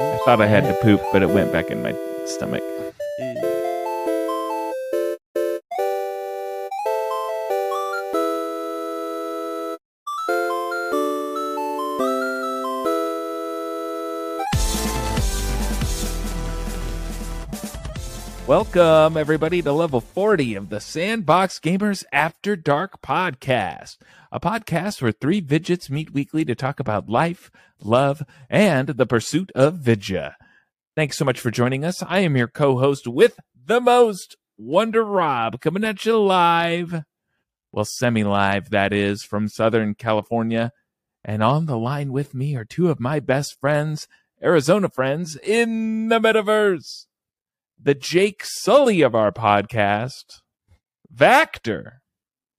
I thought I had to poop, but it went back in my stomach. Mm. Welcome, everybody, to level 40 of the Sandbox Gamers After Dark podcast, a podcast where three Vidgets meet weekly to talk about life, love, and the pursuit of Vidya. Thanks so much for joining us. I am your co host with the most, Wonder Rob, coming at you live. Well, semi live, that is, from Southern California. And on the line with me are two of my best friends, Arizona friends in the metaverse the Jake Sully of our podcast, Vactor.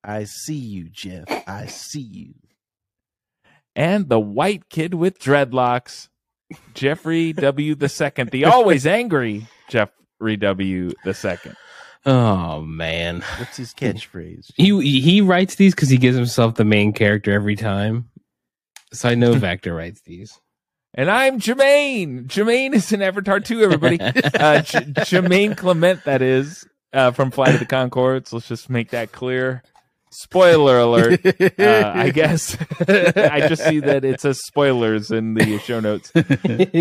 I see you, Jeff. I see you. And the white kid with dreadlocks, Jeffrey W. the second, the always angry Jeffrey W. the second. Oh man, what's his catchphrase? He he writes these because he gives himself the main character every time. So I know Vactor writes these. And I'm Jermaine. Jermaine is in Avatar 2, everybody. Uh, J- Jermaine Clement, that is, uh, from Flight of the Conchords. Let's just make that clear. Spoiler alert. Uh, I guess I just see that it says spoilers in the show notes.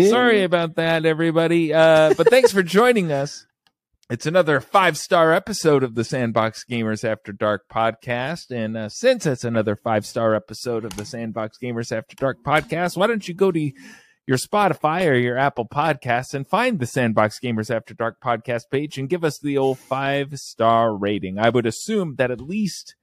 Sorry about that, everybody. Uh, but thanks for joining us. It's another five star episode of the Sandbox Gamers After Dark podcast. And uh, since it's another five star episode of the Sandbox Gamers After Dark podcast, why don't you go to your Spotify or your Apple Podcasts and find the Sandbox Gamers After Dark podcast page and give us the old five star rating? I would assume that at least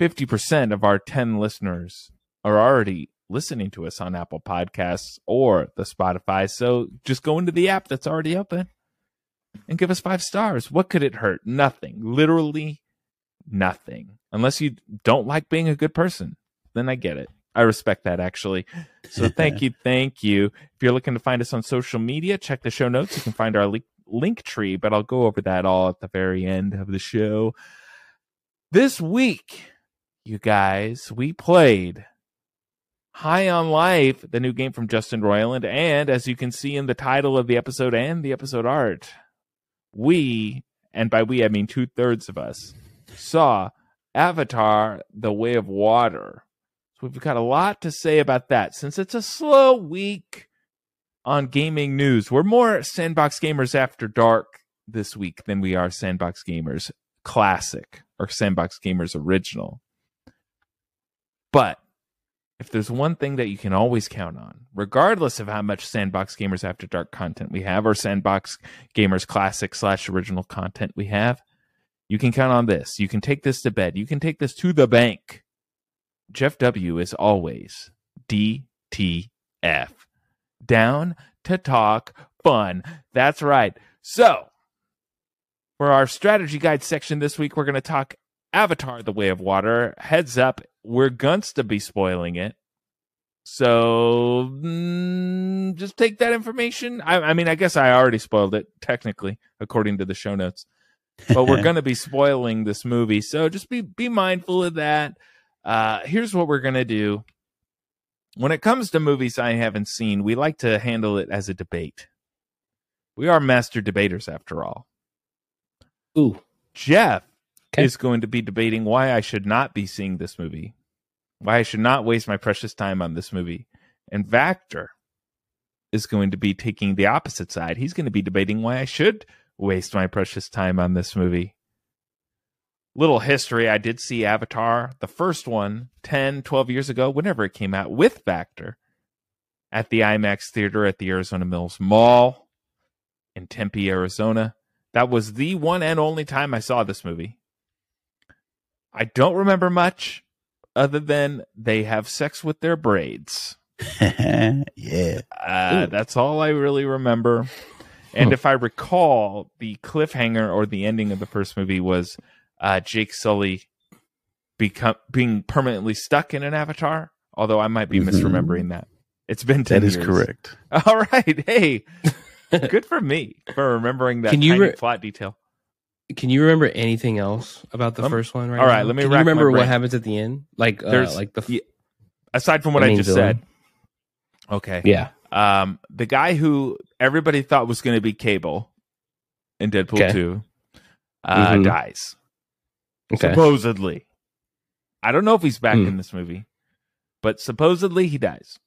50% of our 10 listeners are already listening to us on Apple Podcasts or the Spotify. So just go into the app that's already open and give us five stars. What could it hurt? Nothing. Literally nothing. Unless you don't like being a good person, then I get it. I respect that actually. So thank you, thank you. If you're looking to find us on social media, check the show notes. You can find our link, link tree, but I'll go over that all at the very end of the show. This week, you guys, we played High on Life, the new game from Justin Roiland, and as you can see in the title of the episode and the episode art, we, and by we I mean two thirds of us, saw Avatar: The Way of Water. So we've got a lot to say about that. Since it's a slow week on gaming news, we're more Sandbox Gamers After Dark this week than we are Sandbox Gamers Classic or Sandbox Gamers Original. But if there's one thing that you can always count on, regardless of how much Sandbox Gamers After Dark content we have or Sandbox Gamers Classic slash original content we have, you can count on this. You can take this to bed. You can take this to the bank. Jeff W. is always DTF. Down to talk fun. That's right. So, for our strategy guide section this week, we're going to talk Avatar The Way of Water. Heads up, we're going to be spoiling it. So mm, just take that information. I, I, mean, I guess I already spoiled it technically, according to the show notes. But we're going to be spoiling this movie, so just be be mindful of that. Uh, here's what we're gonna do. When it comes to movies I haven't seen, we like to handle it as a debate. We are master debaters, after all. Ooh, Jeff okay. is going to be debating why I should not be seeing this movie why I should not waste my precious time on this movie. And Vactor is going to be taking the opposite side. He's going to be debating why I should waste my precious time on this movie. Little history I did see Avatar, the first one, 10, 12 years ago, whenever it came out with Vactor at the IMAX theater at the Arizona Mills Mall in Tempe, Arizona. That was the one and only time I saw this movie. I don't remember much other than they have sex with their braids. yeah. Uh, that's all I really remember. And if I recall, the cliffhanger or the ending of the first movie was uh, Jake Sully become being permanently stuck in an avatar. Although I might be mm-hmm. misremembering that. It's been ten That is years. correct. All right. Hey, good for me for remembering that Can you re- plot detail. Can you remember anything else about the um, first one? Right. All right. Now? Let me. Can you remember what happens at the end? Like, uh, like the yeah, aside from what I just villain? said. Okay. Yeah. Um, the guy who everybody thought was going to be Cable in Deadpool Okay. 2 uh, Mhm. dies. Okay. Supposedly. I don't know if he's back Hmm. in this movie, but supposedly he dies.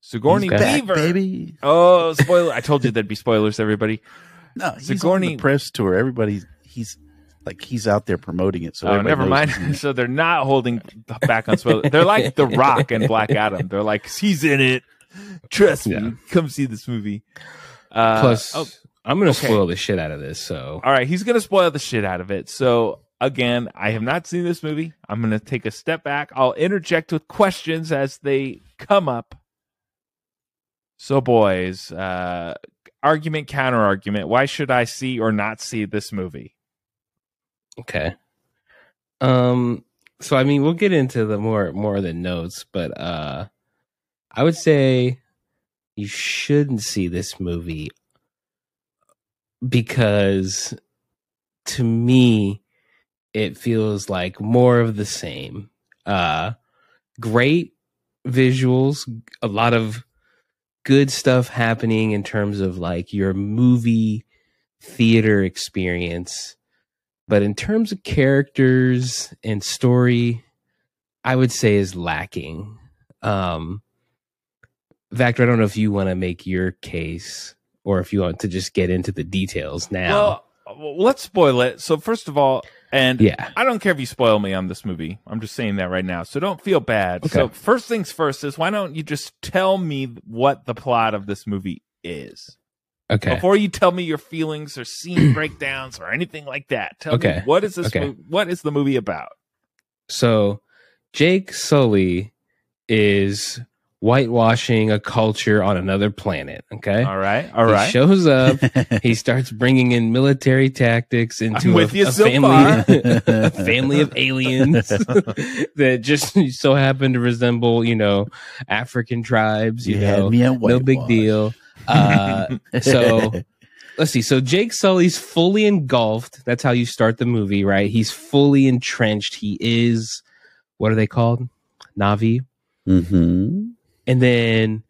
Sigourney He's back, Weaver. baby. Oh, spoiler. I told you there'd be spoilers, everybody. No, he's on the press tour. Everybody's, he's like he's out there promoting it. So oh, never mind. he's in it. so they're not holding back on spoilers. They're like The Rock and Black Adam. They're like, he's in it. Trust me. Come see this movie. Uh, Plus, oh, I'm gonna okay. spoil the shit out of this. So all right. He's going to spoil the shit out of it. So, again, I have not seen this movie. I'm going to take a step back. I'll interject with questions as they come up. So, boys, uh, argument, counter argument. Why should I see or not see this movie? okay. Um. So I mean, we'll get into the more more the notes, but uh, I would say you shouldn't see this movie because to me it feels like more of the same uh great visuals a lot of good stuff happening in terms of like your movie theater experience but in terms of characters and story i would say is lacking um Vactor, I don't know if you want to make your case or if you want to just get into the details now. Well, let's spoil it. So, first of all, and yeah. I don't care if you spoil me on this movie. I'm just saying that right now. So don't feel bad. Okay. So first things first is why don't you just tell me what the plot of this movie is Okay. before you tell me your feelings or scene breakdowns or anything like that. Tell Okay. me what is this? Okay. mo- what is the movie about? So Jake Sully is whitewashing a culture on another planet. Okay. All right. All he right. shows up. he starts bringing in military tactics into I'm with a, you a so family, far. a family of aliens that just so happen to resemble, you know, African tribes. You, You know, me at no big deal. Uh, so let's see. So Jake Sully's fully engulfed. That's how you start the movie, right? He's fully entrenched. He is what are they called? Na'vi. hmm And then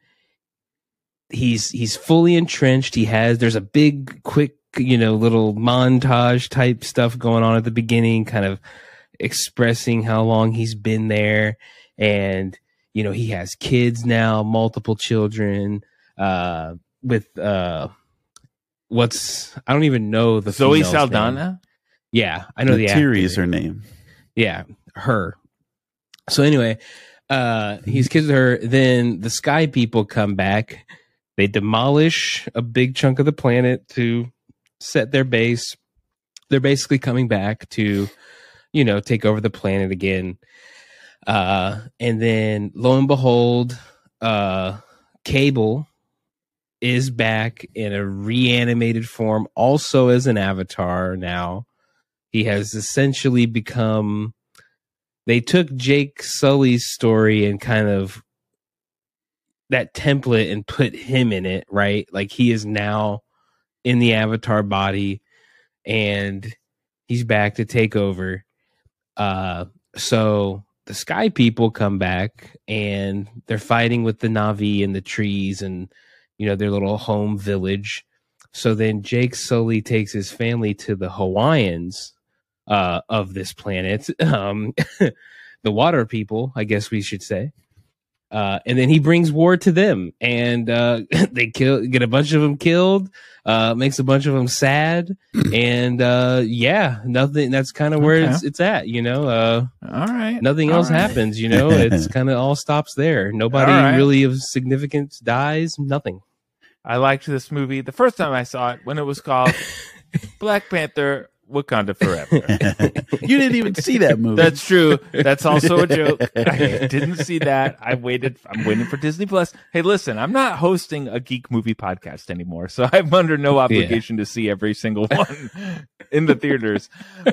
he's he's fully entrenched. He has there's a big quick, you know, little montage type stuff going on at the beginning, kind of expressing how long he's been there and you know, he has kids now, multiple children uh with uh what's I don't even know the Zoe female's name. Saldana. Yeah, I know the Terry is her name. Yeah, her. So anyway, uh he's with her. Then the sky people come back. They demolish a big chunk of the planet to set their base. They're basically coming back to, you know, take over the planet again. Uh and then lo and behold, uh Cable is back in a reanimated form, also as an avatar now. He has essentially become they took Jake Sully's story and kind of that template and put him in it, right? Like he is now in the avatar body and he's back to take over. Uh so the sky people come back and they're fighting with the Na'vi and the trees and you know their little home village. So then Jake Sully takes his family to the Hawaiians uh, of this planet, um, the water people, I guess we should say. Uh, and then he brings war to them, and uh, they kill, get a bunch of them killed, uh, makes a bunch of them sad, and uh, yeah, nothing. That's kind of where Okay. it's it's at, you know. Uh, All right. nothing All else right. happens, you know. It's kind of all stops there. Nobody All right. really of significance dies. Nothing. I liked this movie the first time I saw it when it was called Black Panther Wakanda Forever. you didn't even see that movie. That's true. That's also a joke. I didn't see that. I waited. I'm waiting for Disney Plus. Hey, listen, I'm not hosting a geek movie podcast anymore, so I'm under no obligation to see every single one in the theaters.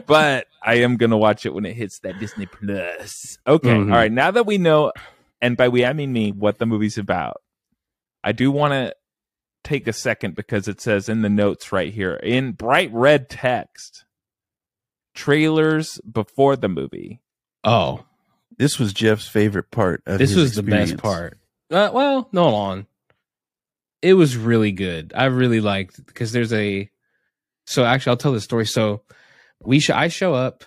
But I am gonna watch it when it hits that Disney Plus. Okay. Mhm. All right. Now that we know, and by we I mean me, what the movie's about, I do want to take a second because it says in the notes right here in bright red text trailers before the movie. Oh, this was Jeff's favorite part. Of this his was the best part. Uh, well, no, on. it was really good. I really liked because there's a. So actually, I'll tell the story. So we sh- I show up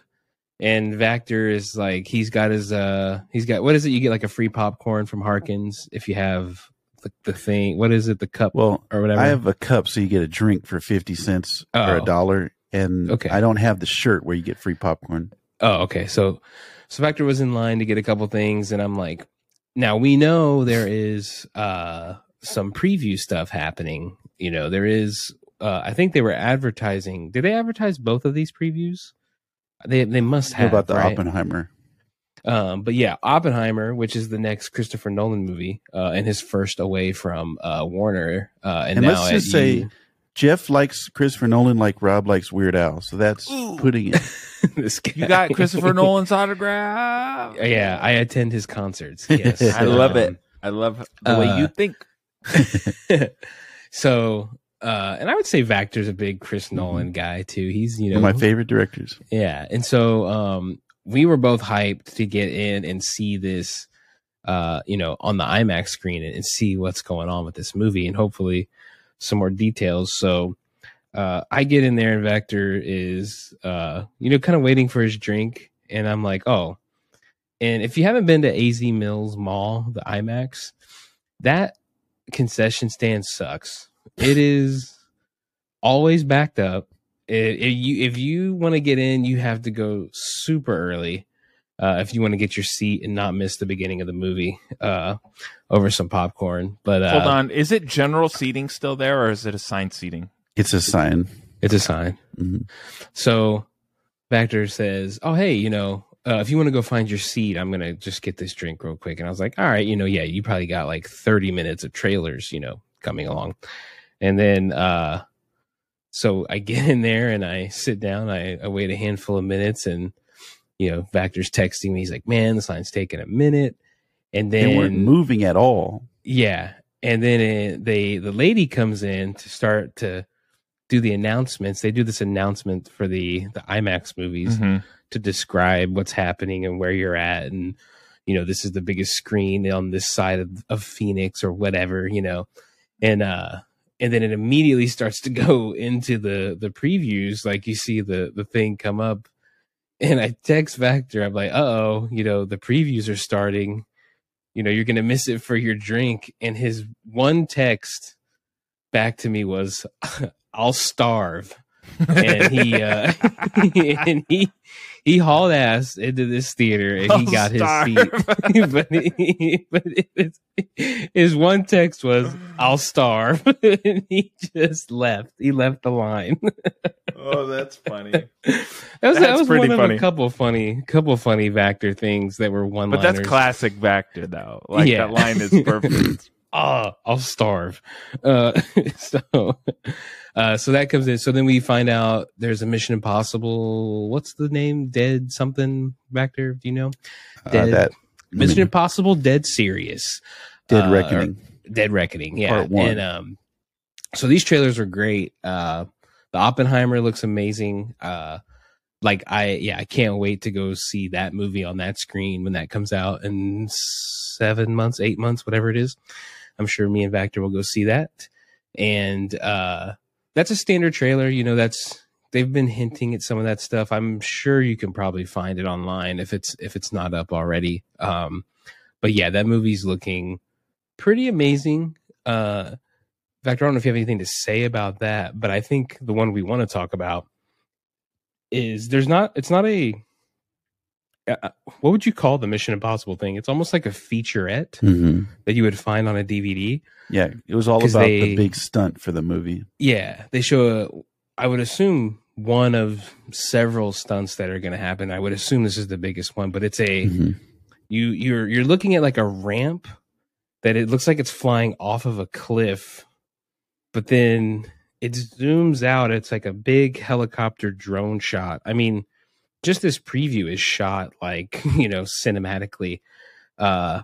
and Vactor is like he's got his uh he's got what is it you get like a free popcorn from Harkins if you have the, the thing what is it the cup Well, or whatever I have a cup, so you get a drink for fifty cents or a Oh. dollar, and Okay. I don't have the shirt where you get free popcorn. Oh, okay. So, so Vactor was in line to get a couple things, and I'm like, now we know there is uh some preview stuff happening. You know, there is. Uh, I think they were advertising. Did they advertise both of these previews? They they must have. about the right? Oppenheimer? Um, but yeah, Oppenheimer, which is the next Christopher Nolan movie, uh, and his first away from uh, Warner. Uh, and, And now let's just say U- Jeff likes Christopher Nolan like Rob likes Weird Al, so that's Ooh. putting it. this guy. You got Christopher Nolan's autograph. Yeah, I attend his concerts. Yes, I love Um, it. I love the way uh, you think. so uh and i would say vactor's a big chris nolan guy too he's you know One of my favorite directors. yeah and so um we were both hyped to get in and see this uh you know on the imax screen and, and see what's going on with this movie and hopefully some more details. So uh i get in there and vactor is uh you know kind of waiting for his drink and i'm like oh. And if you haven't been to az mills mall the imax that concession stand sucks. It is always backed up. If if you if you want to get in, you have to go super early. Uh, if you want to get your seat and not miss the beginning of the movie uh, over some popcorn, but uh, Hold on. Is it general seating still there or is it assigned seating? It's a sign. it's a sign. Mhm. So Vactor says, "Oh, hey, you know, uh, if you want to go find your seat, I'm gonna just get this drink real quick." And I was like, "All right, you know, yeah, you probably got like 30 minutes of trailers, you know, coming along." And then, uh, so I get in there and I sit down. I, I wait a handful of minutes, and you know, Vactor's texting me. He's like, "Man, this line's taking a minute." And They then weren't moving at all. yeah, and then it, they the lady comes in to start to do the announcements. They do this announcement for the the IMAX movies Mhm. to describe what's happening and where you're at, and you know this is the biggest screen on this side of, of Phoenix or whatever, you know, and uh and then it immediately starts to go into the the previews. Like you see the the thing come up, and I text Vactor. I'm like, uh oh, you know the previews are starting you know you're gonna miss it for your drink and his one text back to me was i'll starve and he uh and he he hauled ass into this theater and he I'll got his seat but, he, but his, his one text was i'll starve and he just left he left the line oh, that's funny. that was, that was pretty one of a couple funny couple funny vactor things that were one But that's classic Vactor, though. Like Yeah. that line is perfect. Ah, I'll starve. Uh, so, uh, so that comes in. So then we find out there's a Mission Impossible. What's the name? Dead something back there? Do you know? Uh, Dead- that Mission Impossible Dead Serious. Dead uh, Reckoning. Dead Reckoning. Yeah. Part one. And, um, so these trailers are great. Uh, the Oppenheimer looks amazing. Uh, like I, yeah, I can't wait to go see that movie on that screen when that comes out in seven months, eight months, whatever it is. I'm sure me and Vactor will go see that. And, uh, that's a standard trailer. You know, that's, they've been hinting at some of that stuff. I'm sure you can probably find it online if it's, if it's not up already. Um, but yeah, that movie's looking pretty amazing. Uh, fact, I don't know if you have anything to say about that, but I think the one we want to talk about is there's not, it's not a, uh, what would you call the Mission Impossible thing? It's almost like a featurette Mhm. that you would find on a DVD. Yeah, it was all about they- the big stunt for the movie. Yeah, they show, a, I would assume, one of several stunts that are going to happen. I would assume this is the biggest one, but it's a, Mhm. you you're you're looking at like a ramp that it looks like it's flying off of a cliff but then it zooms out it's like a big helicopter drone shot i mean just this preview is shot like you know cinematically uh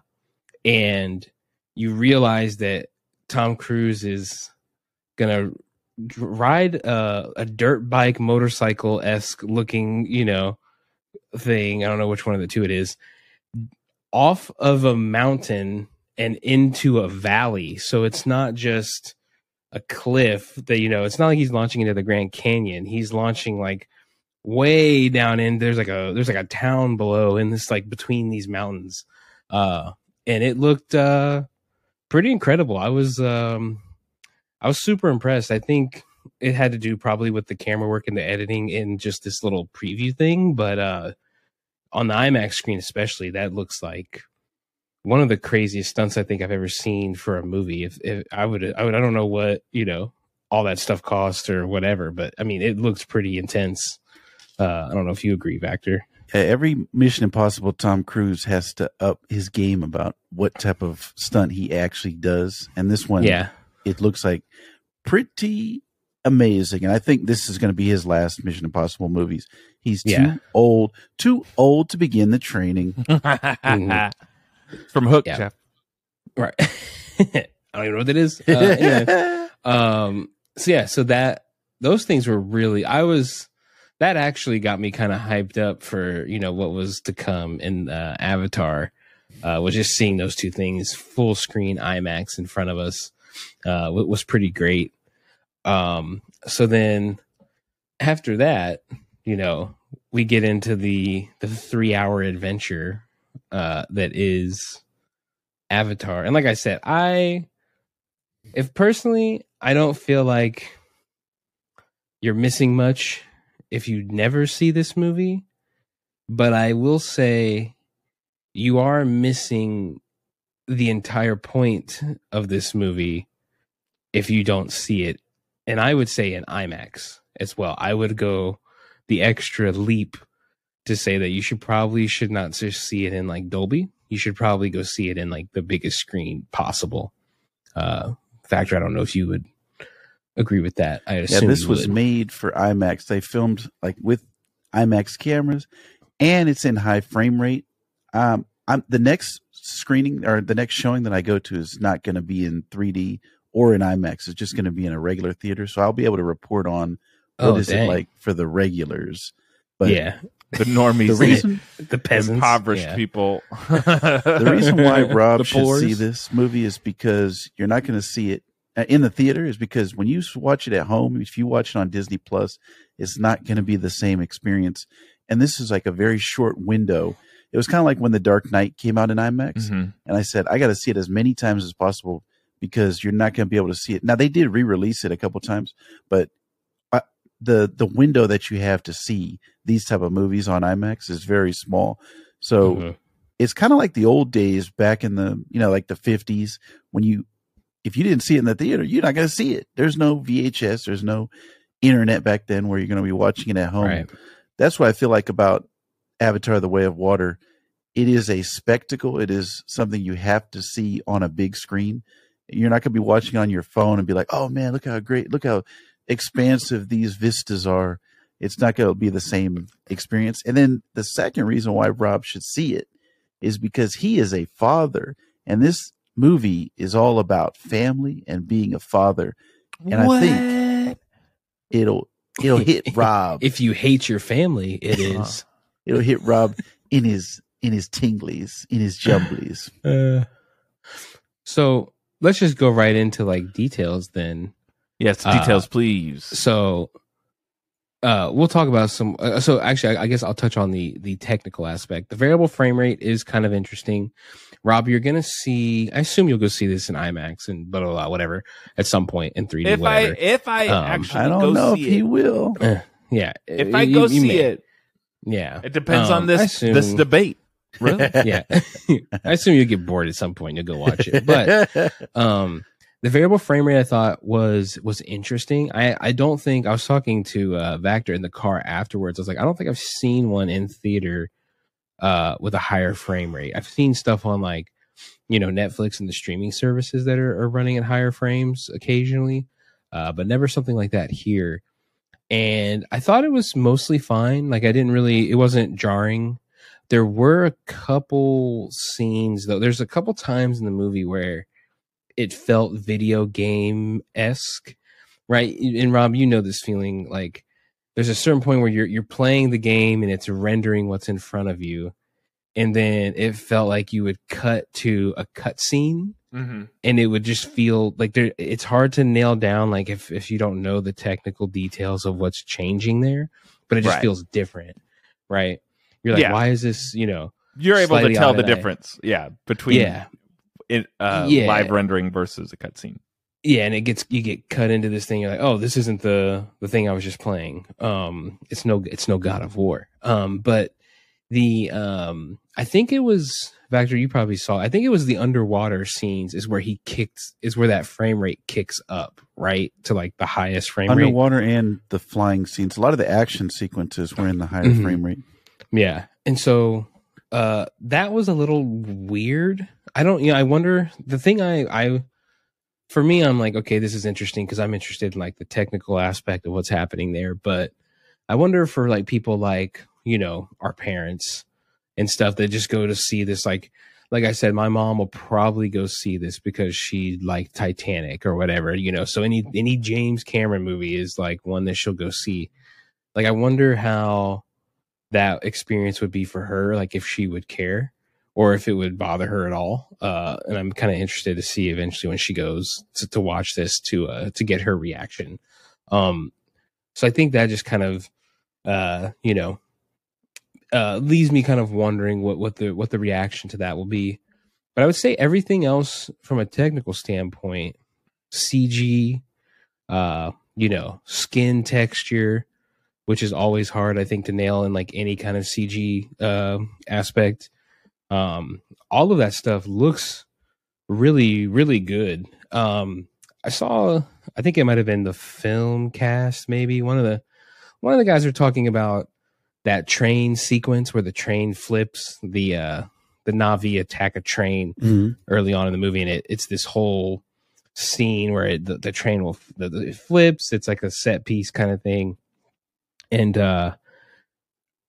and you realize that tom cruise is gonna ride a, a dirt bike motorcycle esque looking you know thing i don't know which one of the two it is off of a mountain and into a valley. So it's not just a cliff that you know it's not like he's launching into the Grand Canyon. He's launching like way down in there's like a there's like a town below in this like between these mountains. Uh and it looked uh pretty incredible. I was um I was super impressed. I think it had to do probably with the camera work and the editing and just this little preview thing, but uh on the IMAX screen especially that looks like one of the craziest stunts I think I've ever seen for a movie. If, if I would, I would, I don't know what you know all that stuff cost or whatever, but I mean, it looks pretty intense. Uh, I don't know if you agree, Vactor. Yeah, every Mission Impossible Tom Cruise has to up his game about what type of stunt he actually does, and this one, Yeah, it looks like pretty amazing. And I think this is going to be his last Mission Impossible movies. He's too Yeah. old, too old to begin the training. From Hook, Yeah. Jeff. right. I don't even know what that is. Uh, anyway. um so yeah so that those things were really i was that actually got me kind of hyped up for you know what was to come in uh, avatar uh was just seeing those two things full screen imax in front of us uh was pretty great. Um so then after that you know we get into the the three hour adventure uh that is avatar. And like i said i if personally, I don't feel like you're missing much if you never see this movie, but I will say you are missing the entire point of this movie if you don't see it. And I would say in IMAX as well. I would go the extra leap to say that you should probably should not just see it in like Dolby. You should probably go see it in like the biggest screen possible. Uh Vactor. I don't know if you would agree with that. I Yeah, assume this was would. made for IMAX. They filmed like with IMAX cameras, and it's in high frame rate. Um, I'm the next screening or the next showing that I go to is not going to be in 3D or in IMAX. It's just going to be in a regular theater, so I'll be able to report on what oh, is dang. it like for the regulars. But yeah, The normies, the reason the peasants, impoverished yeah. people. the reason why Rob The should poors. see this movie is because you're not going to see it in the theater. Is because when you watch it at home, if you watch it on Disney Plus, it's not going to be the same experience. And this is like a very short window. It was kind of like when The Dark Knight came out in IMAX, Mhm. and I said I got to see it as many times as possible because you're not going to be able to see it. Now they did re-release it a couple times, but uh, the the window that you have to see these type of movies on IMAX is very small. So Mhm. it's kind of like the old days back in the you know like the 50s when you if you didn't see it in the theater you're not going to see it. There's no vhs there's no internet back then where you're going to be watching it at home. Right. that's what i feel like about avatar the way of water. It is a spectacle. It is something you have to see on a big screen. You're not going to be watching on your phone and be like oh man look how great look how expansive these vistas are. It's not going to be the same experience. And then the second reason why rob should see it is because he is a father. And this movie is all about family and being a father And I think- it'll it'll hit rob If you hate your family, it is. it'll hit rob in his in his tinglies in his jumblies Uh, so let's just go right into like details then. Yes, Uh, details, please. So uh, we'll talk about some. Uh, so actually, I, I guess I'll touch on the the technical aspect. The variable frame rate is kind of interesting. Rob, you're gonna see. I assume you'll go see this in IMAX and blah blah blah, whatever, at some point in 3D. If I if I Um, actually i don't go know if see he it, will yeah, if uh, I go you see may. it, yeah, it depends Um, on this assume- this debate. Really? yeah. I assume you'll get bored at some point. You'll go watch it, but um the variable frame rate i thought was was interesting. I i don't think i was talking to uh vactor in the car afterwards. I was like i don't think i've seen one in theater uh with a higher frame rate. I've seen stuff on like you know netflix and the streaming services that are, are running at higher frames occasionally uh but never something like that here. And i thought it was mostly fine. Like i didn't really it wasn't jarring. There were a couple scenes though. There's a couple times in the movie where it felt video game esque, right? And Rob, you know this feeling like there's a certain point where you're you're playing the game and it's rendering what's in front of you, and then it felt like you would cut to a cutscene, Mm-hmm. and it would just feel like there it's hard to nail down like if if you don't know the technical details of what's changing there but it just Right. feels different right you're like Yeah. why is this you know You're able to tell the difference. Yeah, between yeah it, uh, Yeah. live rendering versus a cutscene. yeah and it gets you get cut into this thing you're like oh this isn't the the thing i was just playing um it's no it's no god of war um but the um i think it was Vactor, you probably saw i think it was the underwater scenes is where he kicks is where that frame rate kicks up right to like the highest frame rate Underwater and the flying scenes. A lot of the action sequences were in the higher Mhm. frame rate. Yeah. And so uh that was a little weird. I don't you know, I wonder the thing I I for me I'm like okay, this is interesting because I'm interested in like the technical aspect of what's happening there, but I wonder for like people like, you know, our parents and stuff that just go to see this like like I said, my mom will probably go see this because she liked Titanic or whatever, you know. So any any James Cameron movie is like one that she'll go see. Like I wonder how that experience would be for her, like if she would care or if it would bother her at all. Uh, and I'm kind of interested to see eventually when she goes to, to watch this to uh, to get her reaction. Um, so I think that just kind of uh, you know uh, leaves me kind of wondering what what the what the reaction to that will be. But I would say everything else from a technical standpoint, CG, uh, you know, skin texture, which is always hard, I think, to nail in like any kind of CG uh, aspect. Um, all of that stuff looks really, really good. Um, I saw, I think it might have been the film cast, maybe one of the one of the guys are talking about that train sequence where the train flips the uh the Na'vi attack a train Mhm. early on in the movie, and it, it's this whole scene where it, the, the train will the, the- it flips. It's like a set piece kind of thing, and uh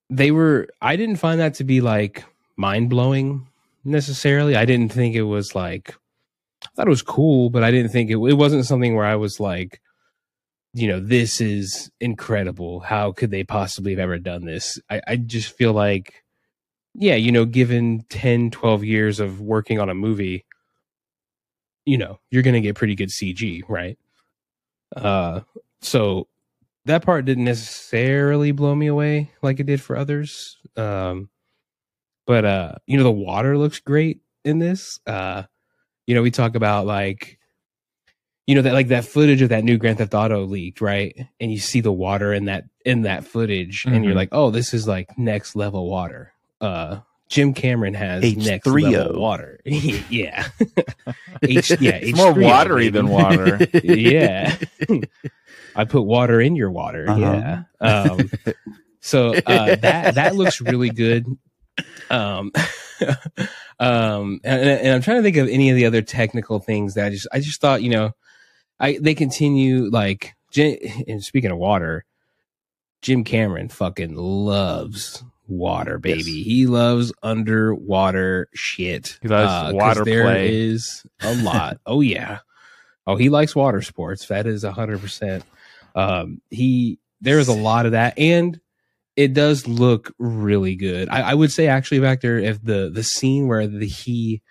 they were. I didn't find that to be like mind blowing necessarily. I didn't think it was like. I thought it was cool, but I didn't think it. It wasn't something where I was like, you know, this is incredible. How could they possibly have ever done this? I, I just feel like yeah, you know, given 10, 12 years of working on a movie, you know, you're going to get pretty good CG, right? Uh, so that part didn't necessarily blow me away like it did for others. Um, but, uh, you know, the water looks great in this. Uh, you know, we talk about like, you know that like that footage of that new Grand Theft Auto leaked, right? And you see the water in that in that footage, and you're Mhm. like, oh, this is like next level water. Uh, Jim Cameron has next H3O. level water. yeah, H, yeah, It's more H3O, watery baby. than water. yeah, I put water in your water. Uh-huh. Yeah. Um, so uh, that that looks really good. Um, um, and, and I'm trying to think of any of the other technical things that I just I just thought you know, I they continue like and speaking of water, Jim Cameron fucking loves water, baby. Yes. He loves underwater shit. He loves 'cause water there play. is a lot. oh yeah. Oh, he likes water sports. That is a hundred percent. Um, he there is a lot of that, and it does look really good. I, I would say actually back there, if the the scene where the he,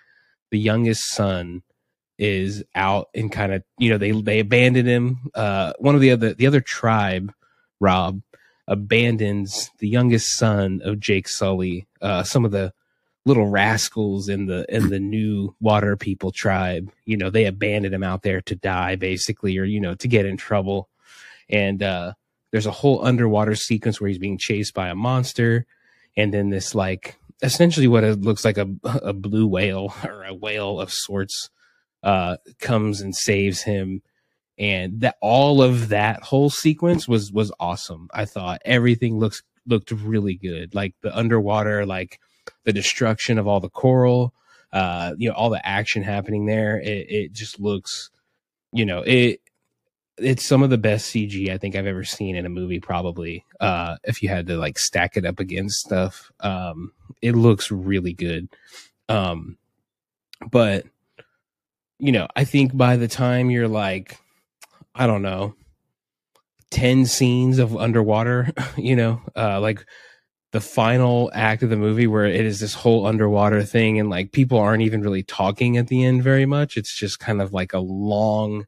the youngest son, is out and kind of you know they they abandoned him. Uh, one of the other the other tribe, Rob, abandons the youngest son of Jake Sully. Uh, some of the little rascals in the in the new water people tribe you know they abandoned him out there to die basically or you know to get in trouble and uh there's a whole underwater sequence where he's being chased by a monster. And then this like essentially what it looks like a a blue whale or a whale of sorts uh comes and saves him. And that all of that whole sequence was was awesome. I thought everything looks looked really good. Like the underwater like the destruction of all the coral uh you know all the action happening there it, it just looks you know it it's some of the best cg i think i've ever seen in a movie probably uh if you had to like stack it up against stuff um it looks really good um but you know i think by the time you're like i don't know 10 scenes of underwater you know uh like the final act of the movie where it is this whole underwater thing and like people aren't even really talking at the end very much. It's just kind of like a long,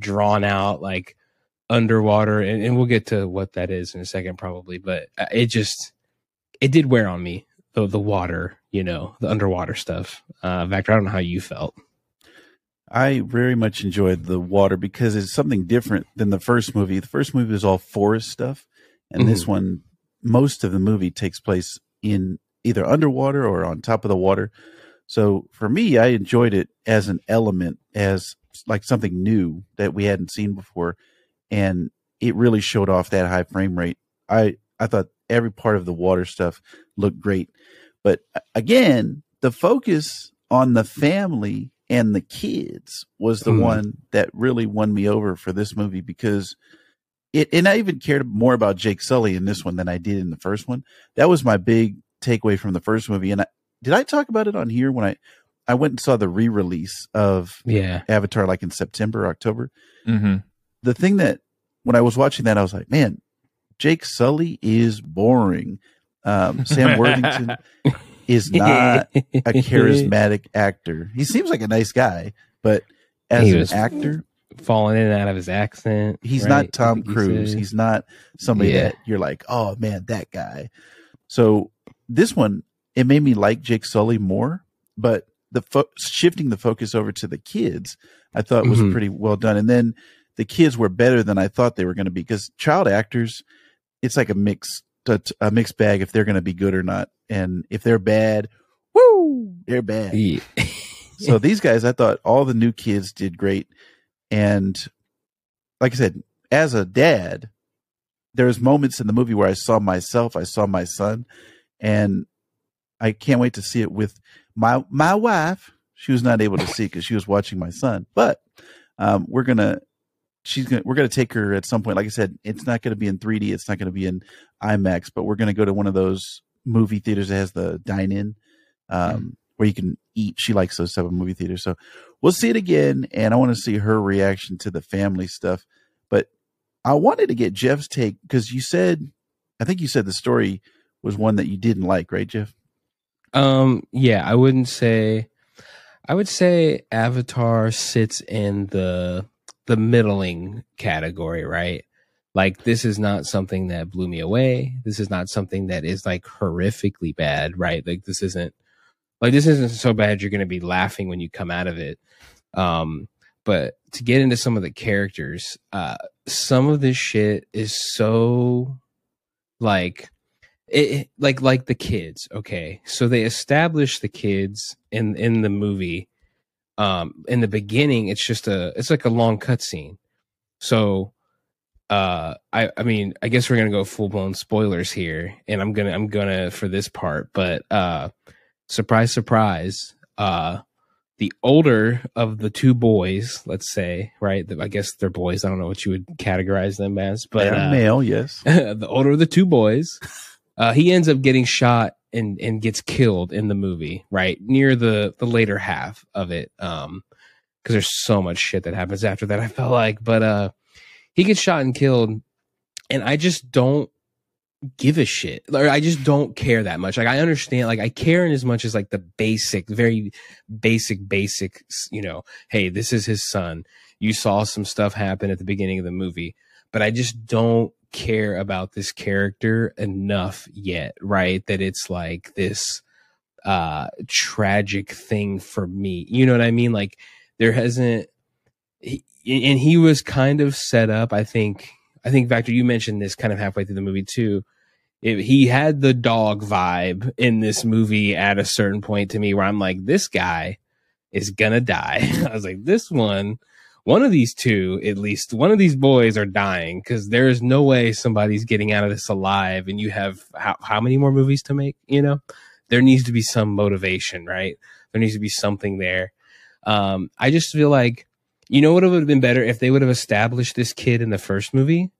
drawn out like underwater and, and we'll get to what that is in a second probably, but uh, it just it did wear on me the the water, you know, the underwater stuff. Uh Vactor, I don't know how you felt. I very much enjoyed the water because it's something different than the first movie. The first movie was all forest stuff, and mm-hmm. this one, most of the movie takes place in either underwater or on top of the water. So for me, I enjoyed it as an element, as like something new that we hadn't seen before, and it really showed off that high frame rate. I I thought every part of the water stuff looked great, but again, the focus on the family and the kids was the mm. one that really won me over for this movie because it and I even cared more about Jake Sully in this one than I did in the first one. That was my big takeaway from the first movie. And I, did I talk about it on here when I I went and saw the re-release of yeah Avatar like in September, October. Mm-hmm. The thing that when I was watching that, I was like, man, Jake Sully is boring. Um, Sam Worthington is not a charismatic actor. He seems like a nice guy, but as an actor, falling in and out of his accent. He's right? not Tom Cruise. He's not somebody yeah. that you're like, oh man, that guy. So this one, it made me like Jake Sully more, but the fo- shifting the focus over to the kids, I thought was mm-hmm. pretty well done. And then the kids were better than I thought they were going to be because child actors, it's like a mix a, a mixed bag if they're going to be good or not. And if they're bad, woo, they're bad. Yeah. so these guys, I thought all the new kids did great. And like I said, as a dad, there's moments in the movie where I saw myself, I saw my son, and I can't wait to see it with my my wife. She was not able to see because she was watching my son, but um, we're gonna she's gonna we're gonna take her at some point. Like I said, it's not gonna be in 3D. It's not gonna be in IMAX, but we're gonna go to one of those movie theaters that has the dine in, um, mm. where you can eat. She likes those type of movie theaters, so we'll see it again. And I want to see her reaction to the family stuff. But I wanted to get Jeff's take because you said, I think you said the story was one that you didn't like, right, Jeff? Um, yeah, I wouldn't say. I would say Avatar sits in the the middling category, right? Like this is not something that blew me away. This is not something that is like horrifically bad, right? Like this isn't like this isn't so bad you're going to be laughing when you come out of it. Um but to get into some of the characters, uh some of this shit is so like it, like like the kids, okay? So they establish the kids in in the movie um in the beginning it's just a it's like a long cutscene. So uh i i mean i guess we're gonna go full-blown spoilers here and i'm gonna i'm gonna for this part but uh surprise surprise uh the older of the two boys let's say right? I guess they're boys i don't know what you would categorize them as but uh, male yes. the older of the two boys uh he ends up getting shot and and gets killed in the movie right? Near the the later half of it um because there's so much shit that happens after that i felt like. But uh he gets shot and killed and i just don't give a shit. Or i just don't care that much. Like i understand like i care in as much as like the basic very basic basic you know hey this is his son. You saw some stuff happen at the beginning of the movie but i just don't care about this character enough yet, right? That it's like this uh tragic thing for me. You know what I mean? Like there hasn't he, and he was kind of set up, I think I think Vactor you mentioned this kind of halfway through the movie too. It, he had the dog vibe in this movie at a certain point to me where I'm like this guy is gonna die. I was like this one one of these two, at least one of these boys are dying because there is no way somebody's getting out of this alive. And you have how, how many more movies to make? You know, there needs to be some motivation, right? There needs to be something there. Um, I just feel like, you know what it would have been better if they would have established this kid in the first movie?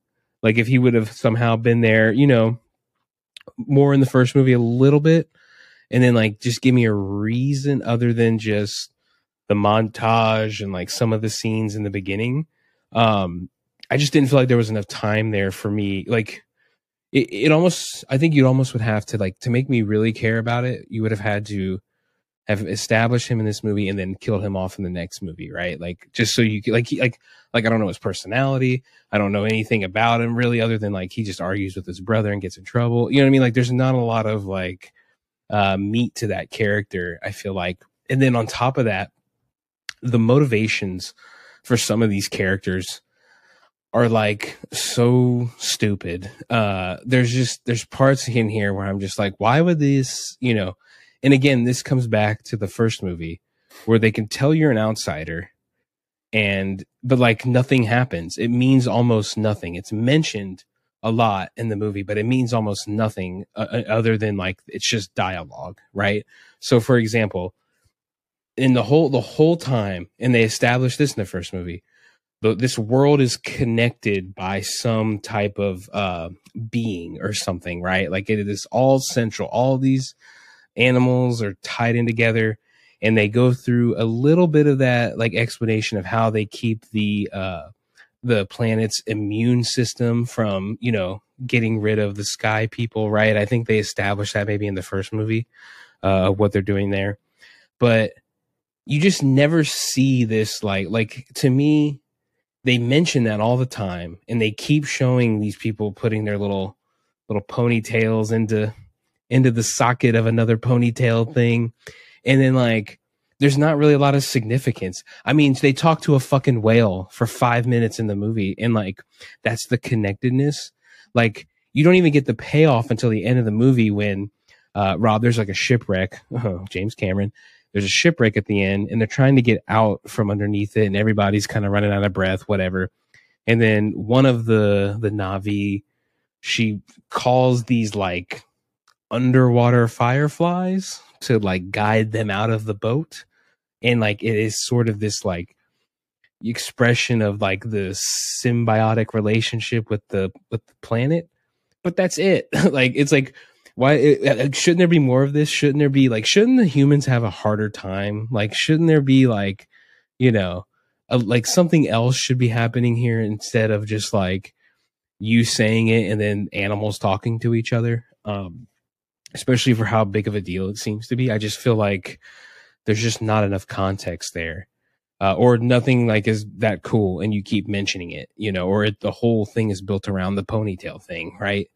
Like if he would have somehow been there, you know, more in the first movie a little bit. And then like just give me a reason other than just the montage and like some of the scenes in the beginning. Um, I just didn't feel like there was enough time there for me. Like, it, it almost I think you almost would have to like to make me really care about it, you would have had to have established him in this movie and then killed him off in the next movie, right? Like just so you like like like I don't know his personality, I don't know anything about him really other than like he just argues with his brother and gets in trouble. You know what I mean? Like there's not a lot of like uh meat to that character, I feel like. And then on top of that, the motivations for some of these characters are like so stupid. Uh there's just there's parts in here where I'm just like, why would this, you know, and again, this comes back to the first movie where they can tell you're an outsider and but like nothing happens. It means almost nothing. It's mentioned a lot in the movie, but it means almost nothing uh, uh other than like it's just dialogue, right? So for example, in the whole the whole time and they established this in the first movie the, this world is connected by some type of uh, being or something, right? Like it is all central. All these animals are tied in together, and they go through a little bit of that like explanation of how they keep the uh, the planet's immune system from you know getting rid of the sky people, right? I think they established that maybe in the first movie, uh, what they're doing there, but you just never see this like like to me they mention that all the time and they keep showing these people putting their little little ponytails into into the socket of another ponytail thing and then like there's not really a lot of significance. I mean they talk to a fucking whale for five minutes in the movie and like that's the connectedness. Like you don't even get the payoff until the end of the movie when uh rob there's like a shipwreck. Oh, james cameron there's a shipwreck at the end and they're trying to get out from underneath it and everybody's kind of running out of breath whatever. And then one of the the Na'vi she calls these like underwater fireflies to like guide them out of the boat. And like it is sort of this like expression of like the symbiotic relationship with the with the planet. But that's it. Like it's like why it, shouldn't there be more of this? Shouldn't there be like shouldn't the humans have a harder time? Like shouldn't there be like you know a, like something else should be happening here instead of just like you saying it and then animals talking to each other? Um especially for how big of a deal it seems to be. I just feel like there's just not enough context there uh, or nothing like is that cool and you keep mentioning it you know or it, the whole thing is built around the ponytail thing right?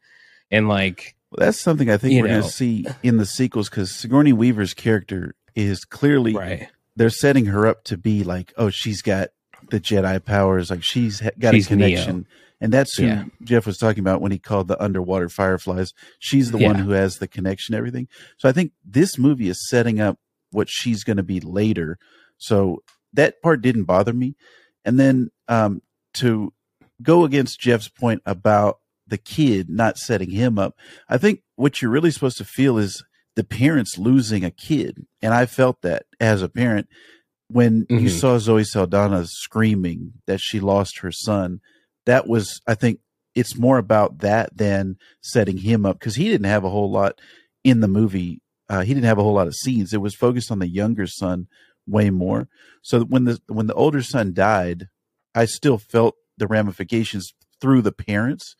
And like well, that's something I think you we're going to see in the sequels because Sigourney Weaver's character is clearly right. They're setting her up to be like, oh, she's got the Jedi powers, like she's got she's a connection, Neo. and that's who yeah. Jeff was talking about when he called the underwater fireflies. She's the yeah. one who has the connection, everything. So I think this movie is setting up what she's going to be later. So that part didn't bother me, and then um, to go against Jeff's point about the kid, not setting him up. I think what you're really supposed to feel is the parents losing a kid. And I felt that as a parent when mm-hmm. you saw Zoe Saldana screaming that she lost her son. That was, I think, it's more about that than setting him up because he didn't have a whole lot in the movie. Uh, he didn't have a whole lot of scenes. It was focused on the younger son way more. So when the when the older son died, I still felt the ramifications through the parents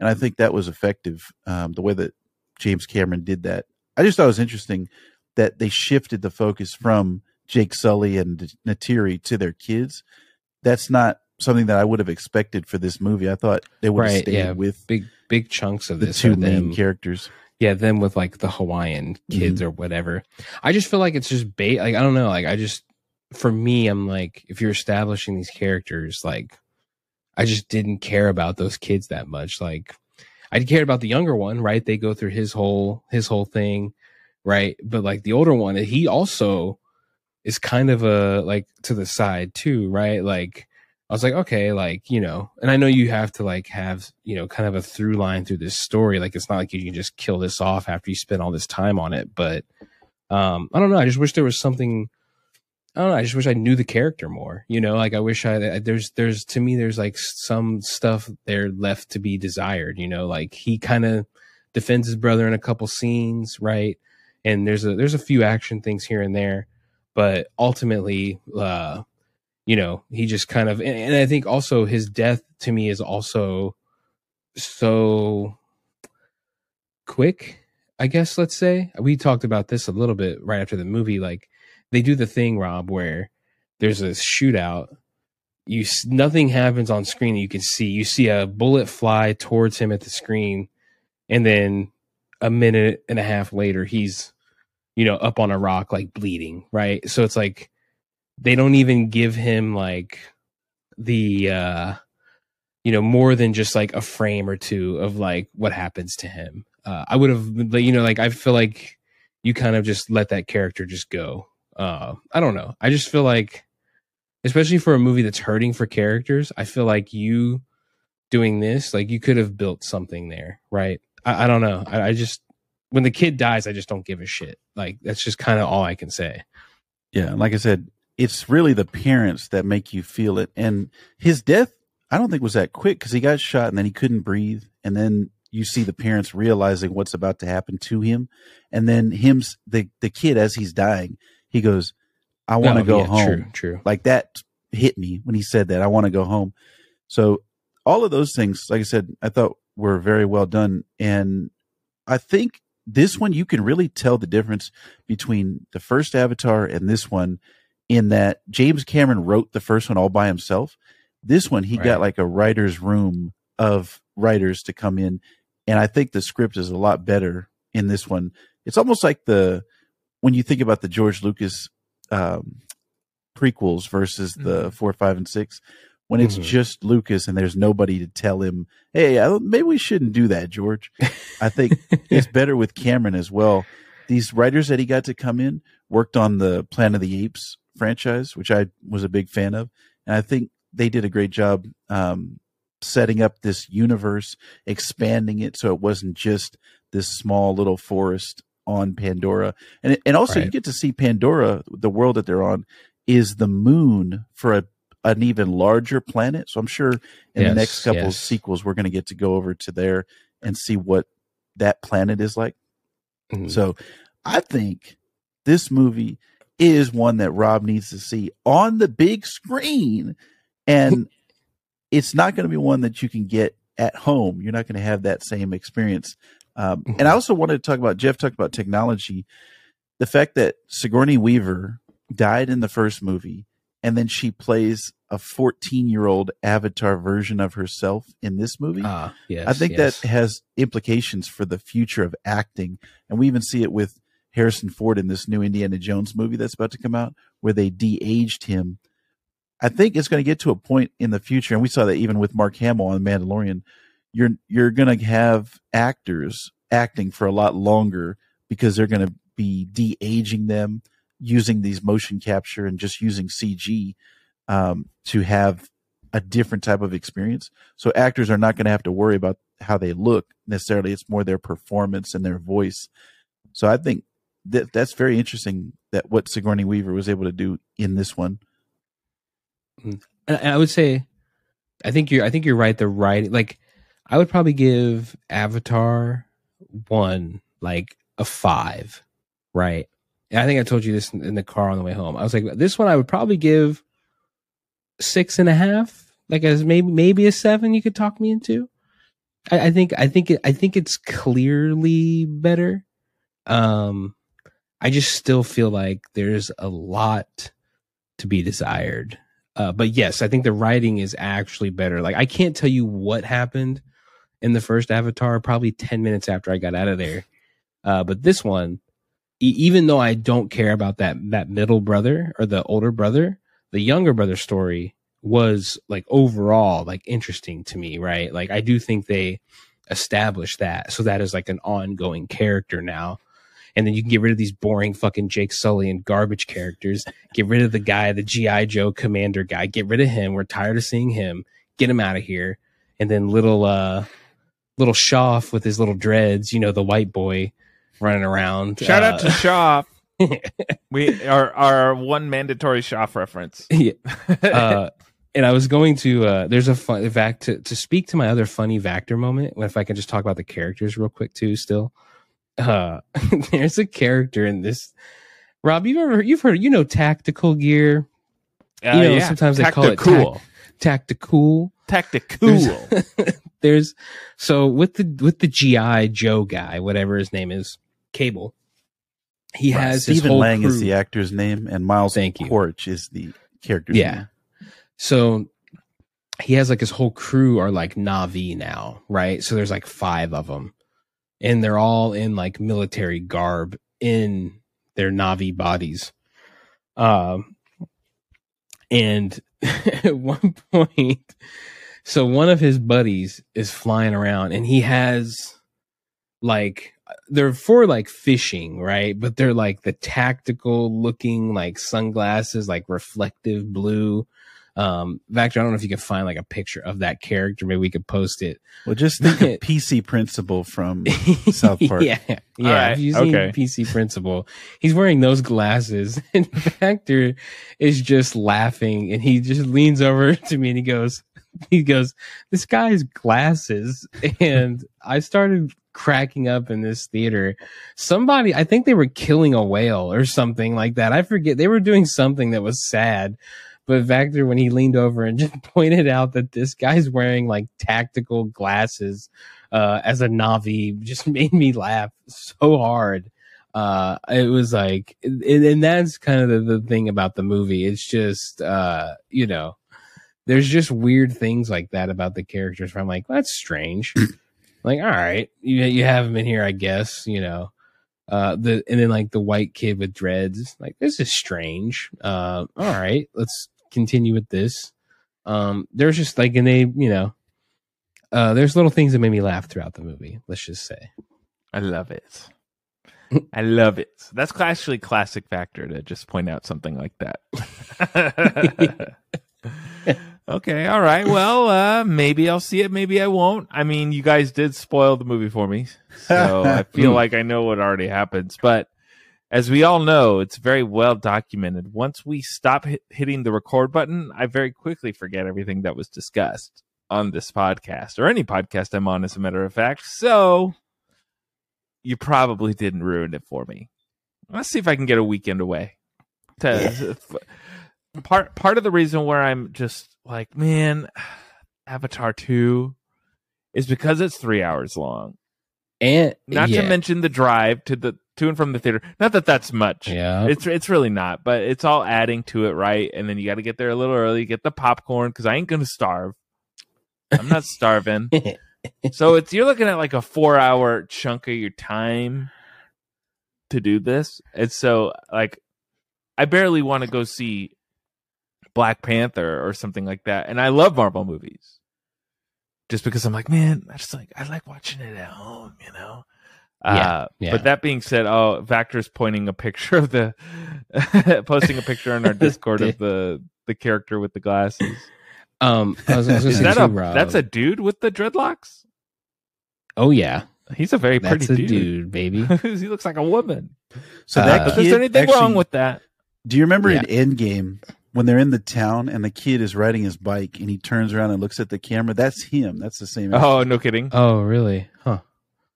and I think that was effective. Um, the way that James Cameron did that, I just thought it was interesting that they shifted the focus from Jake Sully and Neytiri to their kids. That's not something that I would have expected for this movie. I thought they would have right, stayed yeah. with big big chunks of the this two main them, characters. Yeah, them with like the Hawaiian kids mm-hmm. or whatever. I just feel like it's just bait. Like I don't know. Like I just for me, I'm like if you're establishing these characters, like I just didn't care about those kids that much. Like I cared about the younger one, right? They go through his whole his whole thing, right? But like the older one, he also is kind of a like to the side too, right? Like I was like, okay, like, you know, and I know you have to like have, you know, kind of a through line through this story. Like it's not like you can just kill this off after you spend all this time on it. But um, I don't know. I just wish there was something I don't know. I just wish I knew the character more. You know, like I wish I there's there's to me there's like some stuff there left to be desired. You know, like he kind of defends his brother in a couple scenes, right? And there's a there's a few action things here and there, but ultimately, uh, you know, he just kind of and, and I think also his death to me is also so quick. I guess let's say we talked about this a little bit right after the movie. Like they do the thing, Rob, where there's a shootout. You nothing happens on screen that you can see. You see a bullet fly towards him at the screen, and then a minute and a half later, he's you know up on a rock like bleeding. Right. So it's like they don't even give him like the uh you know more than just like a frame or two of like what happens to him uh i would have you know like i feel like you kind of just let that character just go uh i don't know. I just feel like especially for a movie that's hurting for characters i feel like you doing this like you could have built something there right? I, I don't know. I, I just when the kid dies i just don't give a shit. Like that's just kind of all i can say. Yeah, like I said, it's really the parents that make you feel it. And his death, I don't think was that quick because he got shot and then he couldn't breathe, and then you see the parents realizing what's about to happen to him, and then him, the the kid as he's dying, he goes, "I want to Oh, go yeah, home." true true Like that hit me when he said that. I want to go home. So all of those things, like I said, I thought were very well done, and I think this one you can really tell the difference between the first Avatar and this one in that James Cameron wrote the first one all by himself. This one he Right. got like a writer's room of writers to come in and I think the script is a lot better in this one. It's almost like the when you think about the George Lucas um, prequels versus the 4, 5 and 6 when it's Mhm. just Lucas and there's nobody to tell him, "Hey, I don't, maybe we shouldn't do that, George." I think it's better with Cameron as well. These writers that he got to come in worked on the Planet of the Apes franchise, which I was a big fan of, and I think they did a great job um, setting up this universe, expanding it so it wasn't just this small little forest on Pandora, and and also you get to see Pandora, the world that they're on, is the moon for a an even larger planet. So I'm sure in the next couple yes. sequels we're going to get to go over to there and see what that planet is like. Mhm. So I think this movie is one that Rob needs to see on the big screen. And it's not going to be one that you can get at home. You're not going to have that same experience. Um, and I also wanted to talk about Jeff talked about technology. The fact that Sigourney Weaver died in the first movie and then she plays a 14 year old avatar version of herself in this movie. Ah, yes, I think yes. that has implications for the future of acting. And we even see it with Harrison Ford in this new Indiana Jones movie that's about to come out, where they de aged him. I think it's going to get to a point in the future, and we saw that even with Mark Hamill on the Mandalorian. You're you're going to have actors acting for a lot longer because they're going to be de aging them using these motion capture and just using CG um, to have a different type of experience. So actors are not going to have to worry about how they look necessarily. It's more their performance and their voice. So I think that that's very interesting that what Sigourney Weaver was able to do in this one. and and I would say, I think you're, I think you're right. The writing, like, I would probably give Avatar one like a five, right? And I think I told you this in, the car on the way home. I was like, this one I would probably give six and a half, like as maybe maybe a seven. You could talk me into. I, I think I think it, I think it's clearly better. Um, I just still feel like there's a lot to be desired. Uh, but yes, I think the writing is actually better. Like I can't tell you what happened in the first Avatar. Probably ten minutes after I got out of there. Uh, but this one, e- even though I don't care about that that middle brother or the older brother, the younger brother story was like overall like interesting to me. Right? Like I do think they established that, so that is like an ongoing character now. And then you can get rid of these boring fucking Jake Sully and garbage characters Get rid of the guy, the GI Joe commander guy. Get rid of him. We're tired of seeing him. Get him out of here. And then little uh little Shoff with his little dreads, you know, the white boy running around. Shout out to Uh, Shoff. we our our one mandatory Shoff reference. yeah. uh and I was going to uh there's a fun fact to to speak to my other funny Vactor moment, if I can just talk about the characters real quick too still. Uh there's a character in this Rob, you've ever you've heard you know tactical gear. Uh, You know, yeah. sometimes they call it Tacticool. Tactical. Tacticool. There's, there's So with the with the GI Joe guy, whatever his name is, Cable, he has his Stephen whole Lang is the actor's name, and Miles Thank. Porch is the character's Yeah. name. So he has like his whole crew are like Na'vi now, right? So there's like five of them, and they're all in like military garb in their Na'vi bodies. Um, and at one point, so one of his buddies is flying around, and he has like they're for like fishing, right? But they're like the tactical looking like sunglasses, like reflective blue. Um, Vactor, I don't know if you can find like a picture of that character. Maybe we could post it. Well, just think of PC Principal from South Park. yeah, yeah. right, If you've seen okay. PC Principal, he's wearing those glasses, and Vactor is just laughing, and he just leans over to me and he goes, he goes, "This guy's glasses," and I started cracking up in this theater. Somebody, I think they were killing a whale or something like that. I forget. They were doing something that was sad. But Vactor, when he leaned over and just pointed out that this guy's wearing like tactical glasses uh, as a Na'vi, just made me laugh so hard. Uh, it was like, and, and that's kind of the, the thing about the movie. It's just, uh, you know, there's just weird things like that about the characters where I'm like, that's strange. like, all right, you, you have him in here, I guess, you know. Uh, the and then like the white kid with dreads, like this is strange. Uh, all right, let's continue with this. Um, there's just like, and they, you know, uh, there's little things that made me laugh throughout the movie. Let's just say. I love it. I love it. That's actually classic Vactor to just point out something like that. okay, all right. Well, uh, maybe I'll see it, maybe I won't. I mean, you guys did spoil the movie for me, so I feel like I know what already happens. But as we all know, it's very well documented. Once we stop hit- hitting the record button, I very quickly forget everything that was discussed on this podcast or any podcast I'm on, as a matter of fact. So you probably didn't ruin it for me. Let's see if I can get a weekend away. To, part part of the reason where I'm just like, man, Avatar two is because it's three hours long. And Not yeah, to mention the drive to the to and from the theater. Not that that's much. yeah, It's it's really not, but it's all adding to it, right? And then you got to get there a little early, get the popcorn because I ain't gonna starve. I'm not starving. so it's you're looking at like a four hour chunk of your time to do this. And so like I barely want to go see Black Panther or something like that. And I love Marvel movies. Just because I'm like, man, I just like I like watching it at home, you know. Yeah, uh, yeah. But that being said, oh, Vactor's pointing a picture of the, posting a picture in our Discord of the the character with the glasses. um, I was, I was Is that too, a Rob. that's a dude with the dreadlocks? oh yeah, He's a very that's pretty a dude, baby. he looks like a woman. So Uh, that But kid is there anything actually- wrong with that? Do you remember Yeah. in Endgame when they're in the town and the kid is riding his bike and he turns around and looks at the camera? That's him. That's the same. Oh, no kidding. Oh really? Huh.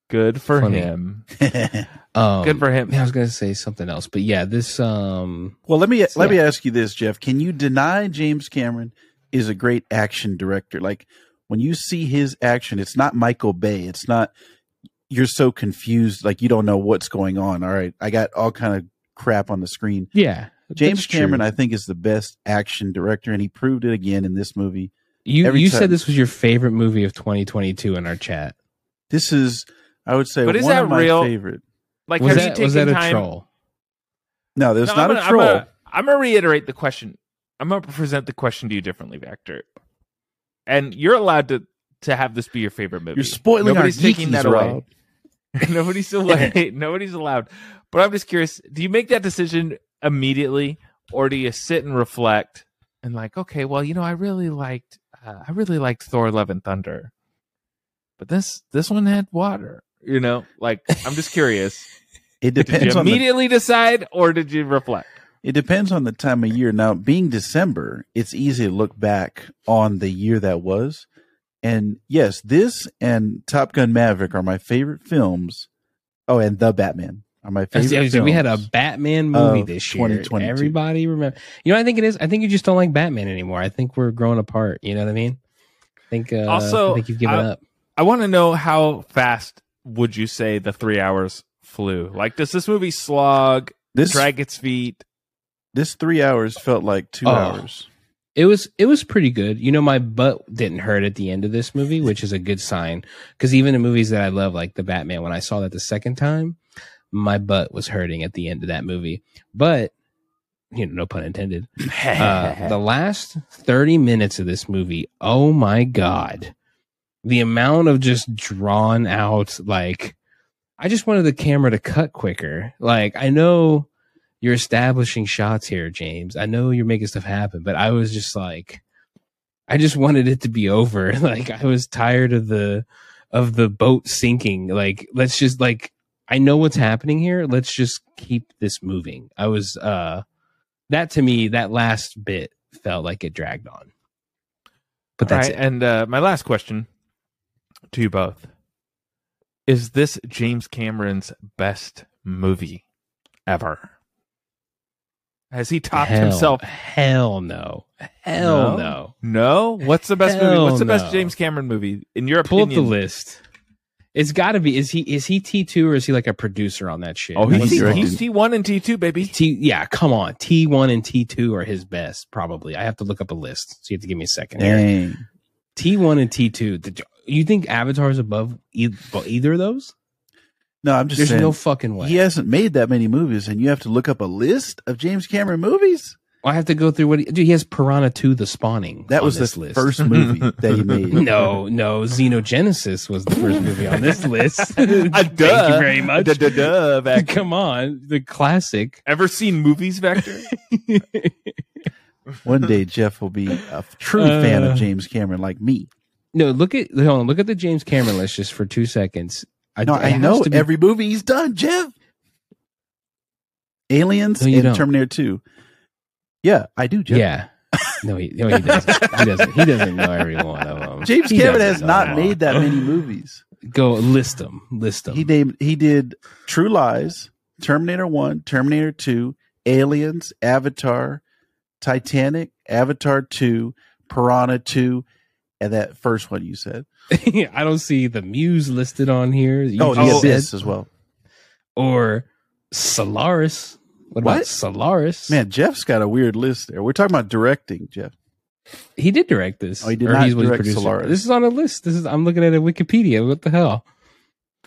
Good for Funny. him. Um, Good for him. Yeah, I was gonna say something else, but yeah, this um, well, let me let Yeah. me ask you this, Jeff. Can you deny James Cameron is a great action director? Like when you see his action, it's not Michael Bay. It's not you're so confused, like you don't know what's going on. All right, I got all kind of crap on the screen. yeah, James that's true. Cameron, I think, is the best action director, and he proved it again in this movie. you every you time- said this was your favorite movie of 2022 in our chat. This is, I would say, But is one that of my real? favorite. Like, Was have that you was taken that a time? troll? No, there's No, not I'm a troll. I'm gonna, I'm gonna reiterate the question. I'm gonna present the question to you differently, Vactor. And you're allowed to to have this be your favorite movie. You're spoiling Nobody's our taking that away. Rob. nobody's allowed. nobody's allowed. But I'm just curious. Do you make that decision immediately, or do you sit and reflect and like, okay, well, you know, I really liked, uh, I really liked Thor: Love and Thunder, but this this one had water. You know, like I'm just curious. It did depends you on the, immediately decide, or did you reflect? it depends on the time of year. Now, being December, it's easy to look back on the year that was. And yes, this and Top Gun Maverick are my favorite films. Oh, and The Batman are my I was- favorite. I was we had a. Batman movie this year. 2022. Everybody remember? You know, what I think it is. I think you just don't like Batman anymore. I think we're growing apart. You know what I mean? I think. Uh, Also, I think you've given I- up. I want to know how fast would you say the three hours flew? Like, does this movie slog, This drag its feet? this three hours felt like two Oh. hours. It was it was pretty good. You know, my butt didn't hurt at the end of this movie, which is a good sign. Because even in movies that I love, like the Batman, when I saw that the second time, my butt was hurting at the end of that movie. But you know, no pun intended. Uh, the last thirty minutes of this movie, oh my god, the amount of just drawn out like. I just wanted the camera to cut quicker. Like I know you're establishing shots here, James. I know you're making stuff happen, but I was just like, I just wanted it to be over. Like I was tired of the of the boat sinking. Like let's just like I know what's happening here. Let's just keep this moving. I was uh that to me that last bit felt like it dragged on. But that's right, it. and uh, my last question to you both is: This James Cameron's best movie ever? Has he topped Hell- himself? Hell no. Hell No? no. No. What's the best movie? What's the best. James Cameron movie in your Pull up the list. It's got to be. Is he is he T two or is he like a producer on that shit? Oh, he's, he T- he's T one and T two, baby. T. Yeah, come on. T one and T two are his best. Probably. I have to look up a list. So you have to give me a second. Dang. T one and T two. You think Avatar is above e- either of those? No, I'm just There's saying. no fucking way. he hasn't made that many movies, and you have to look up a list of James Cameron movies. I have to go through what he, dude. He has Piranha two: The Spawning. That on was this the list. first movie that he made. No, no. Xenogenesis was the first movie on this list. Thank duh. you very much. Duh, duh, duh, Vec. Come on, the classic. Ever seen movies, Vactor? One day, Jeff will be a true Uh, fan of James Cameron, like me. No, look at hold on, look at the James Cameron list just for two seconds. No, I know be- every movie he's done, Jeff. Aliens No, and don't. Terminator 2. Yeah, I do, Jeff. Yeah. No, he, no, he doesn't. He doesn't. He doesn't know every one of them. James He Cameron has not made that many movies. Go list them. List them. He named he did True Lies, Terminator 1, Terminator 2, Aliens, Avatar, Titanic, Avatar 2, Piranha 2, and that first one you said. I don't see the Muse listed on here. You Oh, the Abyss as well. or Solaris. What, about Solaris? Man, Jeff's got a weird list there. We're talking about directing, Jeff. he did direct this. Oh, he did Or not he's direct. Solaris. This is on a list. This is. I'm looking at a Wikipedia. What the hell?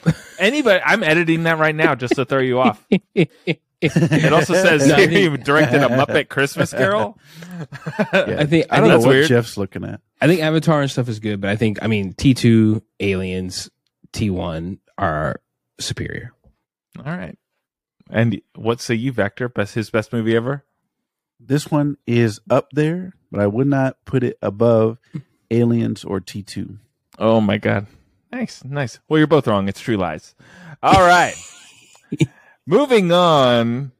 Anybody? I'm editing that right now just to throw you off. It also says No, he directed a Muppet Christmas Carol. Yeah. I think. I I don't think know what weird. Jeff's looking at. I think Avatar and stuff is good, but I think I mean T two Aliens, T one are superior. All right. And what say you, Vactor? Best his best movie ever? This one is up there, but I would not put it above Aliens or T2. Oh my god. Nice, nice. Well, you're both wrong. It's True Lies. All right. Moving on.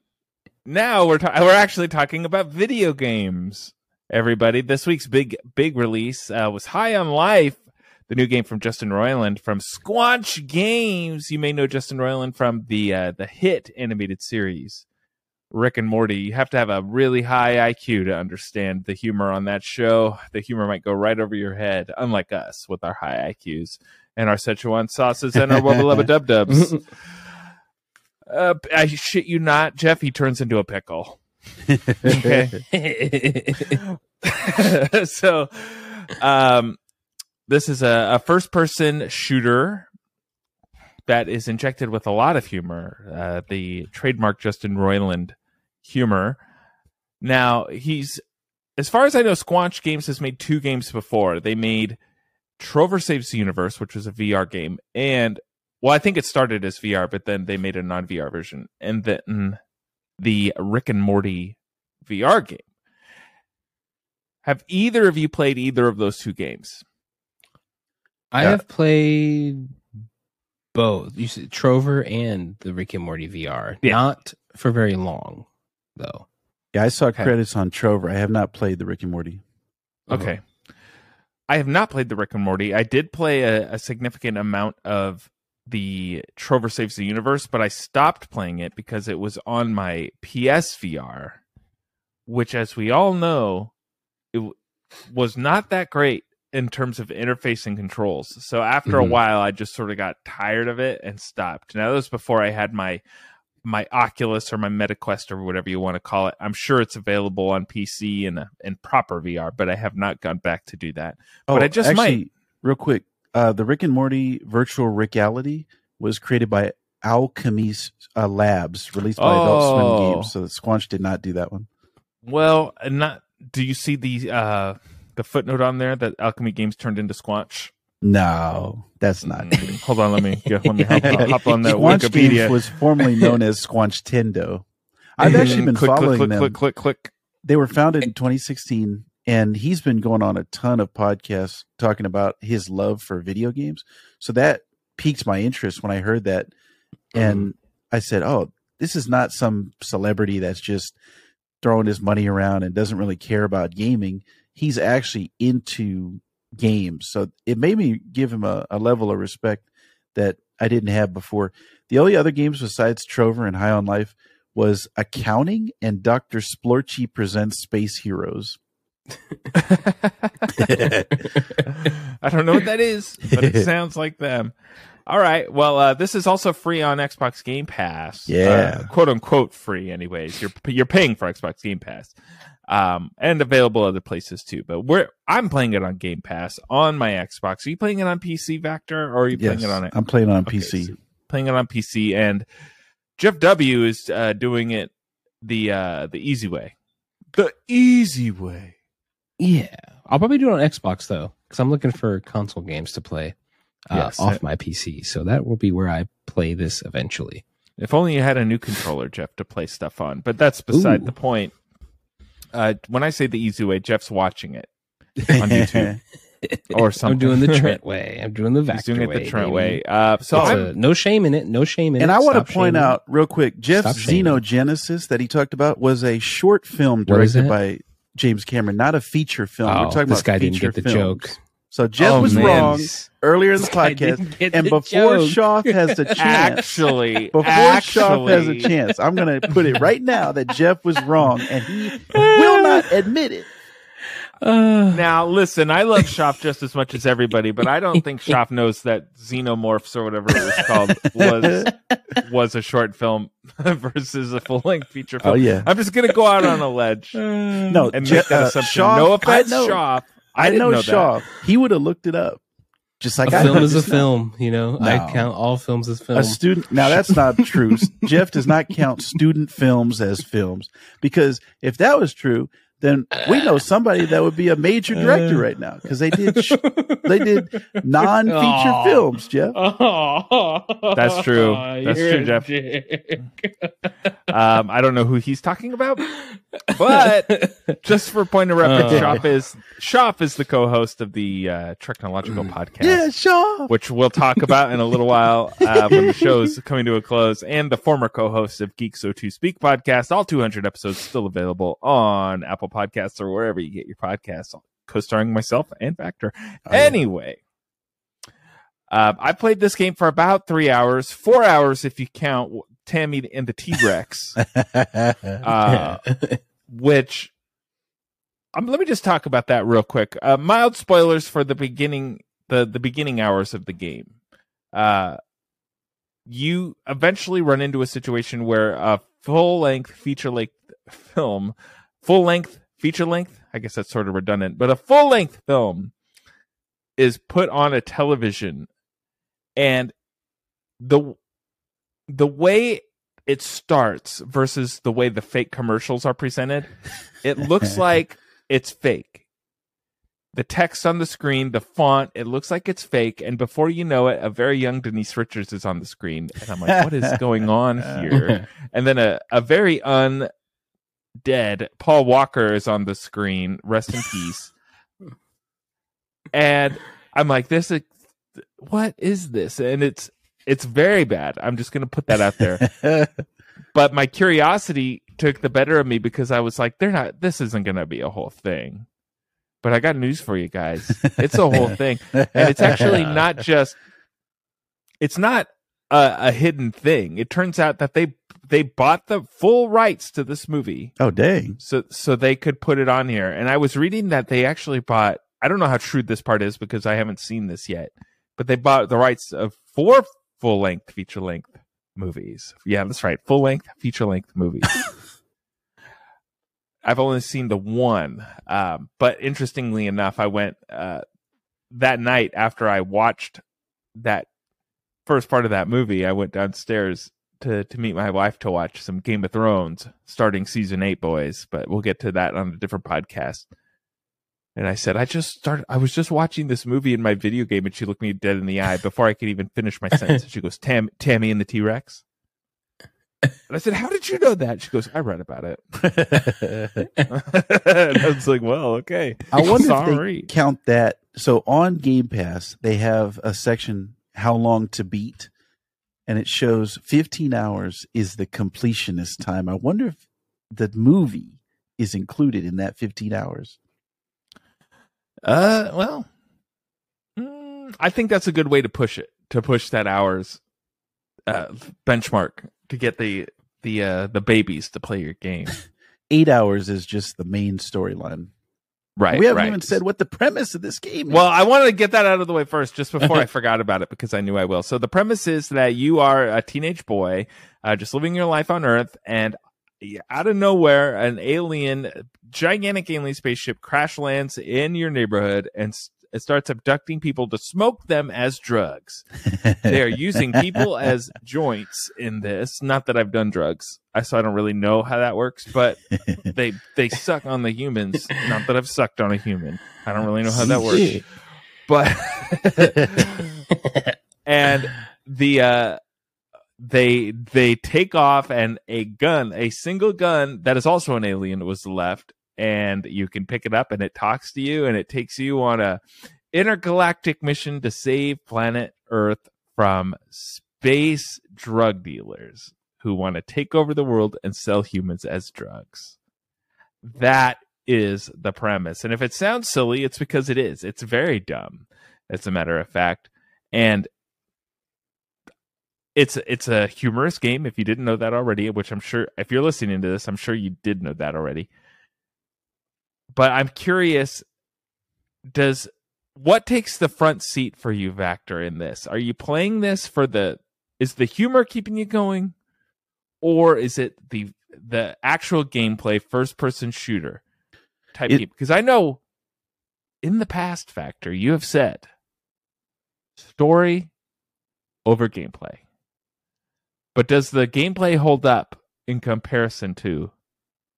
Now we're ta- we're actually talking about video games. Everybody, this week's big big release uh, was High on Life, the new game from Justin Roiland from Squanch Games. You may know Justin Roiland from the uh, the hit animated series Rick and Morty. You have to have a really high IQ to understand the humor on that show. The humor might go right over your head, unlike us with our high IQs and our Szechuan sauces and our wubba lubba dub dubs. Uh, I shit you not, Jeff. He turns into a pickle. Okay. so, um, this is a, a first person shooter that is injected with a lot of humor. Uh, the trademark Justin Roiland humor. Now, he's, as far as I know, Squanch Games has made two games before. They made Trover Saves the Universe, which was a VR game, and well, I think it started as VR, but then they made a non VR version, and then the Rick and Morty VR game. Have either of you played either of those two games? I Yeah. have played both. You said Trover and the Rick and Morty VR. Yeah. Not for very long, though. Yeah, I saw Okay. credits on Trover. I have not played the Rick and Morty. Uh-huh. Okay. I have not played the Rick and Morty. I did play a, a significant amount of the Trover Saves the Universe, but I stopped playing it because it was on my PSVR, which, as we all know, it was not that great in terms of interface and controls. So after a Mhm. while, I just sort of got tired of it and stopped. Now that was before I had my my Oculus or my MetaQuest or whatever you want to call it. I'm sure it's available on PC and and proper VR, but I have not gone back to do that. But I just Oh, actually, might. real quick. Uh, the Rick and Morty virtual reality was created by Owlchemy uh, Labs, released by Adult Oh. Swim Games. So Squanch did not do that one. Well, not. Do you see the uh the footnote on there that Owlchemy Games turned into Squanch? No, that's not. Mm, Hold on, let me yeah, let me hop, hop on that Squanch Wikipedia. Games was formerly known as Squanch Tendo. I've actually been click, following click, them. click, click, click, click. They were founded in 2016, and he's been going on a ton of podcasts talking about his love for video games. So that piqued my interest when I heard that, and I said, "Oh, this is not some celebrity that's just throwing his money around and doesn't really care about gaming. He's actually into games." So it made me give him a, a level of respect that I didn't have before. The only other games besides Trover and High on Life was Accounting and Dr. Splorchy Presents Space Heroes. I don't know what that is, but it sounds like them. All right. Well, uh, this is also free on Xbox Game Pass. Yeah. Uh, quote unquote free, anyways. You're you're paying for Xbox Game Pass, um, and available other places too. But we're I'm playing it on Game Pass on my Xbox. Are you playing it on PC, Vactor, or are you Yes, playing it on it? I'm playing it on Okay, PC. so playing it on PC, and Jeff W is uh, doing it the uh, the easy way. The easy way. Yeah, I'll probably do it on Xbox though, because I'm looking for console games to play uh, Yes. off my PC. So that will be where I play this eventually. If only you had a new controller, Jeff, to play stuff on. But that's beside Ooh. the point. Uh, when I say the easy way, Jeff's watching it on YouTube or something. I'm doing the Trent way. I'm doing the Vactor He's doing it way. the Trent baby. way. Uh, so a- no shame in it. No shame in and it. And I want to point out real quick, Jeff's Stop shaming. Xenogenesis that he talked about was a short film directed by James Cameron, not a feature film. We're Oh, talking this about guy didn't get the films. joke. So Jeff Oh, was man. wrong earlier in the This podcast. And the before joke. Shoff has a chance, actually, before actually, Shoff has a chance, I'm going to put it right now that Jeff was wrong, and he will not admit it. Uh, Now, listen, I love Shoff just as much as everybody, but I don't think Shoff knows that Xenomorphs or whatever it was called was was a short film versus a full length feature film. Oh yeah, I'm just gonna go out on a ledge no, and Je- make that uh, assumption. Shoff- no offense, I know, Shoff. I, I, didn't know, know, that. He would have looked it up, just like a I film is a just film. You know, No. I count all films as A student. Now that's not true. Jeff does not count student films as films because if that was true, then we know somebody that would be a major director right now because they did sh- they did non-feature Aw. films. Jeff, That's true. That's true, Jeff. Um, I don't know who he's talking about, but just for point of reference, Uh. Shoff is Shoff is the co-host of the uh, TREKnological Podcast. yeah, sure. which we'll talk about in a little while uh, when the show's coming to a close, and the former co-host of Geek So To Speak podcast. All 200 episodes still available on Apple Podcasts or wherever you get your podcasts, co-starring myself and Vactor. Oh, yeah. anyway, uh, I played this game for about three hours, four hours if you count Tammy and the T-Rex, uh, which. Um, let me just talk about that real quick. Uh, mild spoilers for the beginning the the beginning hours of the game. Uh, you eventually run into a situation where a full length feature length film, full length feature length, I guess that's sort of redundant, but a full length film is put on a television, and the the way it starts versus the way the fake commercials are presented, it looks like it's fake. The text on the screen, the font, it looks like it's fake. And before you know it, a very young Denise Richards is on the screen. And I'm like, what is going on here? And then a, a very undead Paul Walker is on the screen. Rest in peace. and I'm like, this is what is this? And it's it's very bad. I'm just gonna put that out there but my curiosity took the better of me because I was like, they're not, this isn't to be a whole thing. But I got news for you guys. It's a whole thing. And it's actually not just, it's not a, a hidden thing. It turns out that they, they bought the full rights to this movie Oh dang! so, so they could put it on here. And I was reading that they actually bought I don't know how true this part is because I haven't seen this yet, but they bought the rights of four full length, feature length movies. Yeah, that's right. Full length, feature length movies. I've only seen the one. Um, but interestingly enough, I went uh, that night after I watched that first part of that movie. I went downstairs to to meet my wife to watch some Game of Thrones, starting season eight, boys. But we'll get to that on a different podcast. And I said, I just started. I was just watching this movie in my video game, and she looked me dead in the eye before I could even finish my sentence. she goes, "Tam, Tammy and the T Rex." And I said, "How did you know that?" She goes, "I read about it." and I was like, "Well, okay." I wonder Sorry. if they count that. So on Game Pass, they have a section "How long to beat," and it shows 15 hours is the completionist time. I wonder if the movie is included in that 15 hours. Uh, well, mm, I think that's a good way to push it to push that hours uh, benchmark to get the the uh, the babies to play your game. Eight hours is just the main storyline. Right. we haven't right. even said what the premise of this game is. Well, I wanted to get that out of the way first, just before I forgot about it, because I knew I will. So the premise is that you are a teenage boy, uh, just living your life on Earth, and out of nowhere, an alien, gigantic alien spaceship crash lands in your neighborhood and it starts abducting people to smoke them as drugs. they are using people as joints in this. Not that I've done drugs, I so I don't really know how that works, but they they suck on the humans. Not that I've sucked on a human. I don't really know how that works, but and the uh they they take off and a gun, a single gun that is also an alien was left and you can pick it up and it talks to you and it takes you on a intergalactic mission to save planet Earth from space drug dealers who want to take over the world and sell humans as drugs. That is the premise. And if it sounds silly, it's because it is. It's very dumb, as a matter of fact. And it's it's a humorous game if you didn't know that already, which I'm sure if you're listening to this, I'm sure you did know that already. But I'm curious does what takes the front seat for you Vactor in this? Are you playing this for the is the humor keeping you going or is it the the actual gameplay first person shooter type It- game? Because I know in the past Vactor you have said story over gameplay. But does the gameplay hold up in comparison to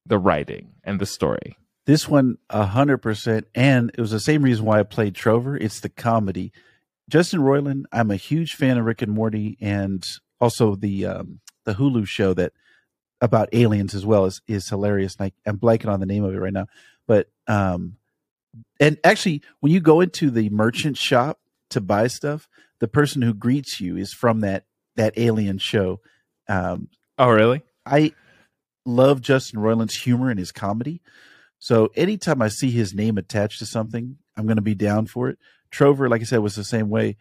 the writing and the story? This one, a hundred percent, and it was the same reason why I played Trover. It's the comedy. Justin Roiland, I'm a huge fan of Rick and Morty, and also the um, the Hulu show that about aliens as well is is hilarious. And I, I'm blanking on the name of it right now, but um, and actually, when you go into the merchant shop to buy stuff, the person who greets you is from that that alien show. Um, Oh, really? I love Justin Roiland's humor and his comedy. So anytime I see his name attached to something, I'm going to be down for it. Trover, like I said, was the same way.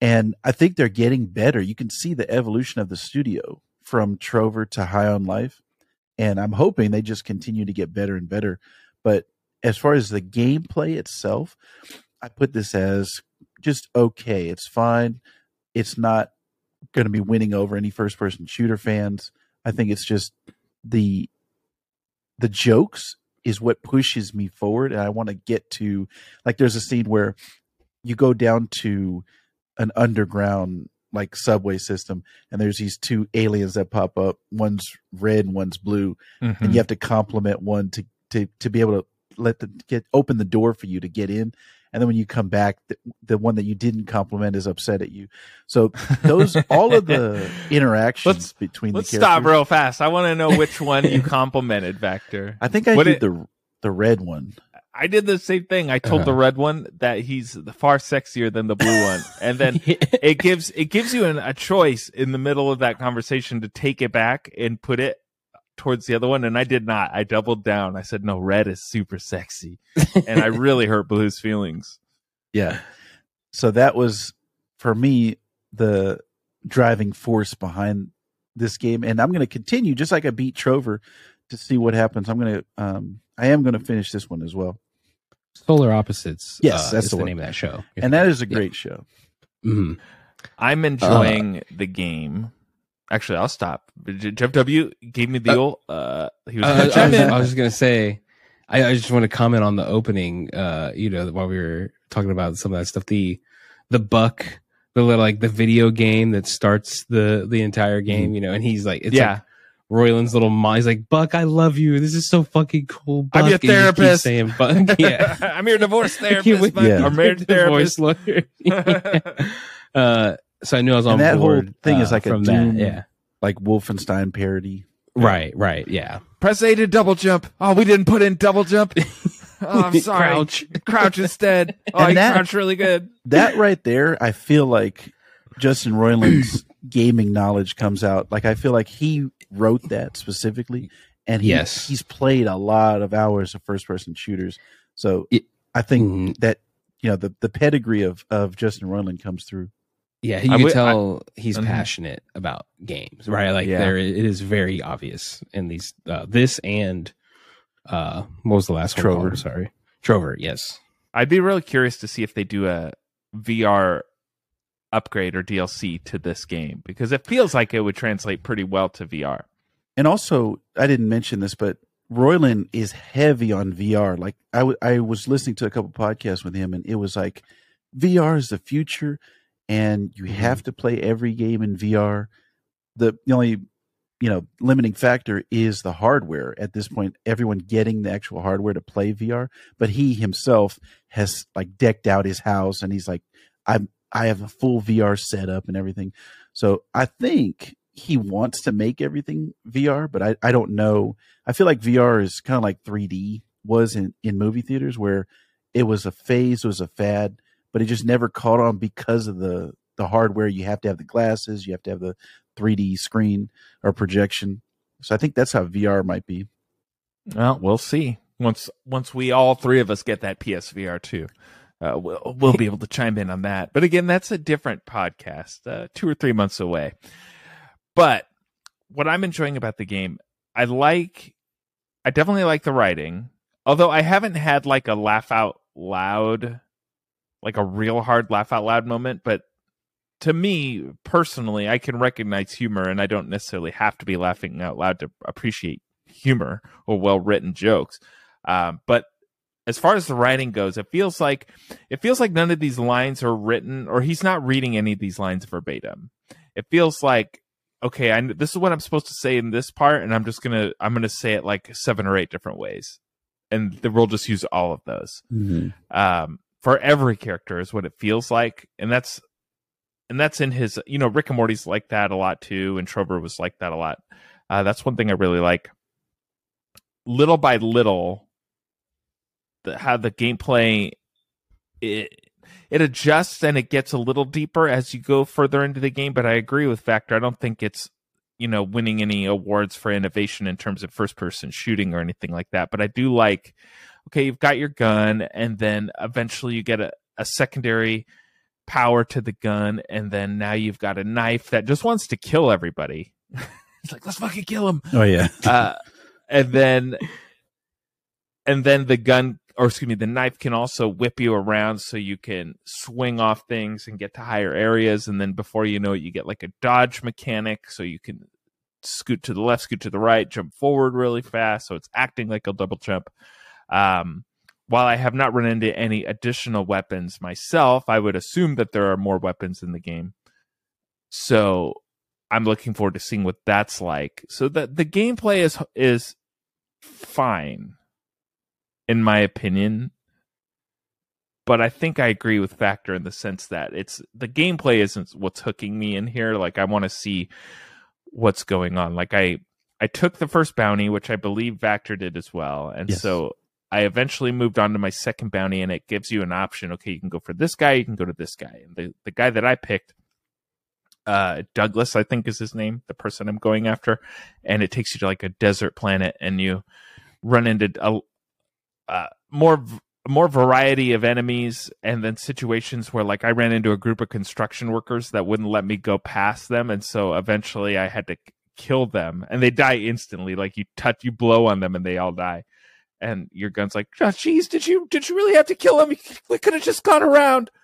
And I think they're getting better. You can see the evolution of the studio from Trover to High on Life. And I'm hoping they just continue to get better and better. But as far as the gameplay itself, I put this as just okay. It's fine. It's not going to be winning over any first person shooter fans. I think it's just the the jokes is what pushes me forward and I want to get to like there's a scene where you go down to an underground like subway system and there's these two aliens that pop up one's red and one's blue Mm-hmm. and you have to compliment one to to to be able to let them get open the door for you to get in and then when you come back the, the one that you didn't compliment is upset at you so those all of the interactions Let's- between Let's the stop real fast. I want to know which one you complimented, Vactor. i think i What did it- the the red one I did the same thing. I told the Uh-huh. red one that he's far sexier than the blue one, and then it gives it gives you an, a choice in the middle of that conversation to take it back and put it towards the other one. And I did not. I doubled down. I said, "No, red is super sexy," and I really hurt Blue's feelings. Yeah. So that was for me the driving force behind this game, and I'm going to continue just like I beat Trover to see what happens. I'm going to, um, I am going to finish this one as well. Solar Opposites. Yes, uh, that's the the, name of that show. and that is a great show. Mhm. I'm enjoying the game. Actually, I'll stop. Jeff W gave me the Uh, old. Uh, he was Uh, I, was. I was just gonna say, I, I just want to comment on the opening. Uh, you know, while we were talking about some of that stuff, the the buck, the little like the video game that starts the the entire game. You know, and he's like, it's yeah, like Roiland's little mom. He's like, Buck, I love you. This is so fucking cool. Buck. I'm your And he keeps therapist. Saying, Buck, yeah. I'm your divorce Yeah. therapist, Yeah. marriage therapist. lawyer. uh, so I knew I was on And that whole thing uh, is like a from Doom- that. Yeah. Like Wolfenstein parody. Right. Right. Yeah. Press A to double jump. Oh, we didn't put in double jump. Oh, I'm sorry. Crouch. Crouch instead. Oh, And you that- crouched really good. That right there, I feel like Justin Roiland's gaming knowledge comes out. Like I feel like he wrote that specifically, and he, Yes. he's played a lot of hours of first person shooters. So It- I think Mhm. that you know the the pedigree of of Justin Roiland comes through. Yeah, you I can wi- tell he's Mhm. passionate about games, right? Like Yeah. there, it is very obvious in these, uh, this and uh, what was the last one? Trover. called? Sorry, Trover. Yes. I'd be really curious to see if they do a VR upgrade or DLC to this game because it feels like it would translate pretty well to VR. And also, I didn't mention this, but Roiland is heavy on VR. Like I, w- I was listening to a couple podcasts with him, and it was like VR is the future, and you have mm-hmm. to play every game in VR. The, the only you know limiting factor is the hardware. At this point, everyone getting the actual hardware to play VR, but he himself has like decked out his house, and he's like, I'm I have a full VR setup and everything. So I think he wants to make everything VR, but I, I don't know. I feel like VR is kind of like 3D was in, in movie theaters where it was a phase, it was a fad, but it just never caught on because of the, the hardware. You have to have the glasses, you have to have the 3D screen or projection. So I think that's how VR might be. Well, we'll see once once we all three of us get that PSVR too. Uh, we'll we'll be able to chime in on that. But again, that's a different podcast, uh, two or three months away. But what I'm enjoying about the game, I like, I definitely like the writing. Although I haven't had like a laugh out loud, like a real hard laugh out loud moment. But to me personally, I can recognize humor, and I don't necessarily have to be laughing out loud to appreciate humor or well written jokes. Um, but as far as the writing goes, it feels like it feels like none of these lines are written, or he's not reading any of these lines verbatim. It feels like okay, I this is what I'm supposed to say in this part, and I'm just gonna I'm gonna say it like seven or eight different ways, and we'll just use all of those um, for every character is what it feels like, and that's and that's in his you know Rick and Morty's like that a lot too, and Trover was like that a lot. Uh, that's one thing I really like. Little by little, the, how the gameplay it it adjusts and it gets a little deeper as you go further into the game. But I agree with Vactor. I don't think it's you know winning any awards for innovation in terms of first person shooting or anything like that. But I do like okay, you've got your gun, and then eventually you get a, a secondary power to the gun, and then now you've got a knife that just wants to kill everybody. it's like let's fucking kill him Oh yeah. uh, and then and then the gun or excuse me the knife can also whip you around so you can swing off things and get to higher areas and then before you know it you get like a dodge mechanic so you can scoot to the left scoot to the right jump forward really fast so it's acting like a double jump um, while i have not run into any additional weapons myself i would assume that there are more weapons in the game so I'm looking forward to seeing what that's like. So the the gameplay is is fine, in my opinion. But I think I agree with Vactor in the sense that it's the gameplay isn't what's hooking me in here. Like I want to see what's going on. Like I I took the first bounty, which I believe Vactor did as well, and Yes. so I eventually moved on to my second bounty, and it gives you an option. Okay, you can go for this guy, you can go to this guy, and the the guy that I picked uh Douglas I think is his name the person I'm going after. And it takes you to like a desert planet and you run into a uh, more more variety of enemies and then situations where like I ran into a group of construction workers that wouldn't let me go past them. And so eventually I had to kill them and they die instantly. Like you touch you blow on them and they all die and your gun's like, oh, "Geez, did you did you really have to kill him? We could have just gone around."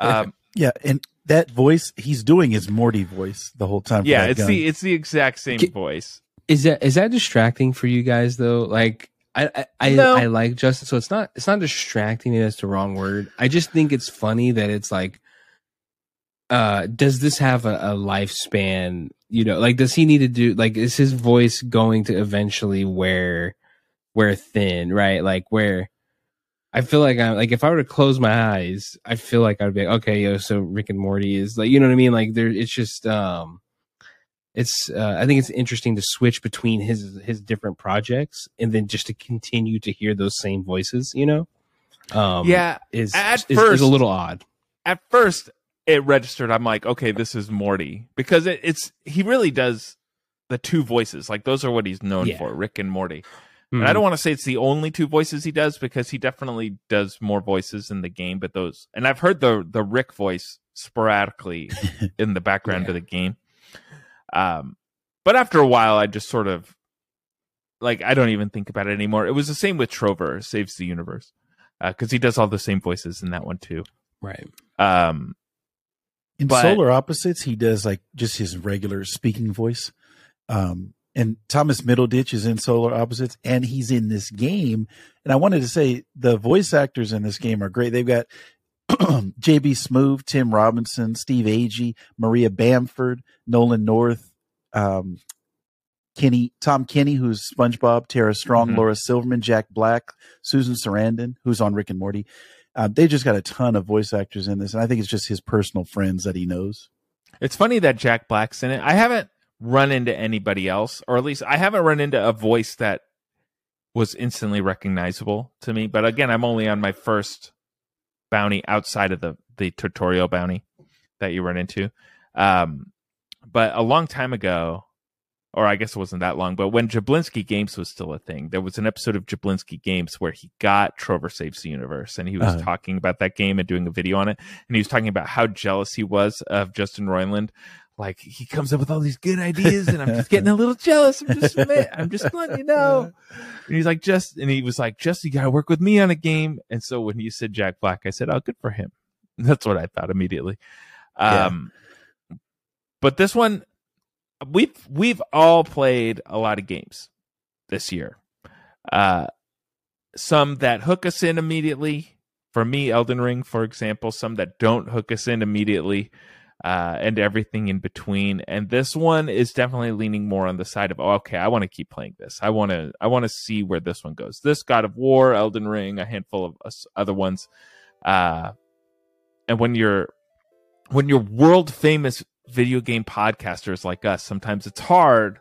Um, Yeah, and that voice he's doing is Morty voice the whole time. yeah, it's gun. the it's the exact same Ki- voice. Is that is that distracting for you guys though? Like I I, I, No. I like Justin, so it's not it's not distracting. That's the wrong word. I just think it's funny that it's like, uh, does this have a, a lifespan? You know, like does he need to do like is his voice going to eventually wear wear thin? Right, like where. I feel like I'm like if I were to close my eyes, I feel like I'd be like, okay, yo, so Rick and Morty is like, you know what I mean? Like there, it's just, um, it's uh, I think it's interesting to switch between his his different projects and then just to continue to hear those same voices, you know. Um, yeah, is at is, is first- a little odd. at first it registered. I'm like, okay, this is Morty because it, it's he really does the two voices. Like those are what he's known Yeah. for, Rick and Morty. Hmm. And I don't want to say it's the only two voices he does because he definitely does more voices in the game. But those, and I've heard the the Rick voice sporadically in the background Yeah. of the game. Um, but after a while, I just sort of like I don't even think about it anymore. It was the same with Trover Saves the Universe because he does all the same voices in that one too. right. Um, In But- Solar Opposites, he does like just his regular speaking voice. Um, and Thomas Middleditch is in Solar Opposites, and he's in this game. And I wanted to say the voice actors in this game are great. They've got JB Smoove, Tim Robinson, Steve Agee, Maria Bamford, Nolan North, um, Kenny, Tom Kenny, who's SpongeBob, Tara Strong, Mhm. Laura Silverman, Jack Black, Susan Sarandon, who's on Rick and Morty. Uh, they just got a ton of voice actors in this, and I think it's just his personal friends that he knows. It's funny that Jack Black's in it. I haven't run into anybody else, or at least I haven't run into a voice that was instantly recognizable to me. But again, I'm only on my first bounty outside of the the tutorial bounty that you run into. Um, but a long time ago, or I guess it wasn't that long, but when Jablinski Games was still a thing, there was an episode of Jablinski Games where he got Trover Saves the Universe, and he was Uh. talking about that game and doing a video on it, and he was talking about how jealous he was of Justin Roiland. Like he comes up with all these good ideas, and I'm just getting a little jealous. I'm just, I'm just letting you know. And he's like, just, and he was like, just you gotta work with me on a game. And so when you said Jack Black, I said, oh, good for him. That's what I thought immediately. Yeah. Um, but this one, we've we've all played a lot of games this year. Uh, some that hook us in immediately. For me, Elden Ring, for example, some that don't hook us in immediately, uh, and everything in between. And this one is definitely leaning more on the side of, oh, okay, I want to keep playing this. I want to, I want to see where this one goes. This God of War, Elden Ring, a handful of other ones. Uh, and when you're when you're world famous video game podcasters like us, sometimes it's hard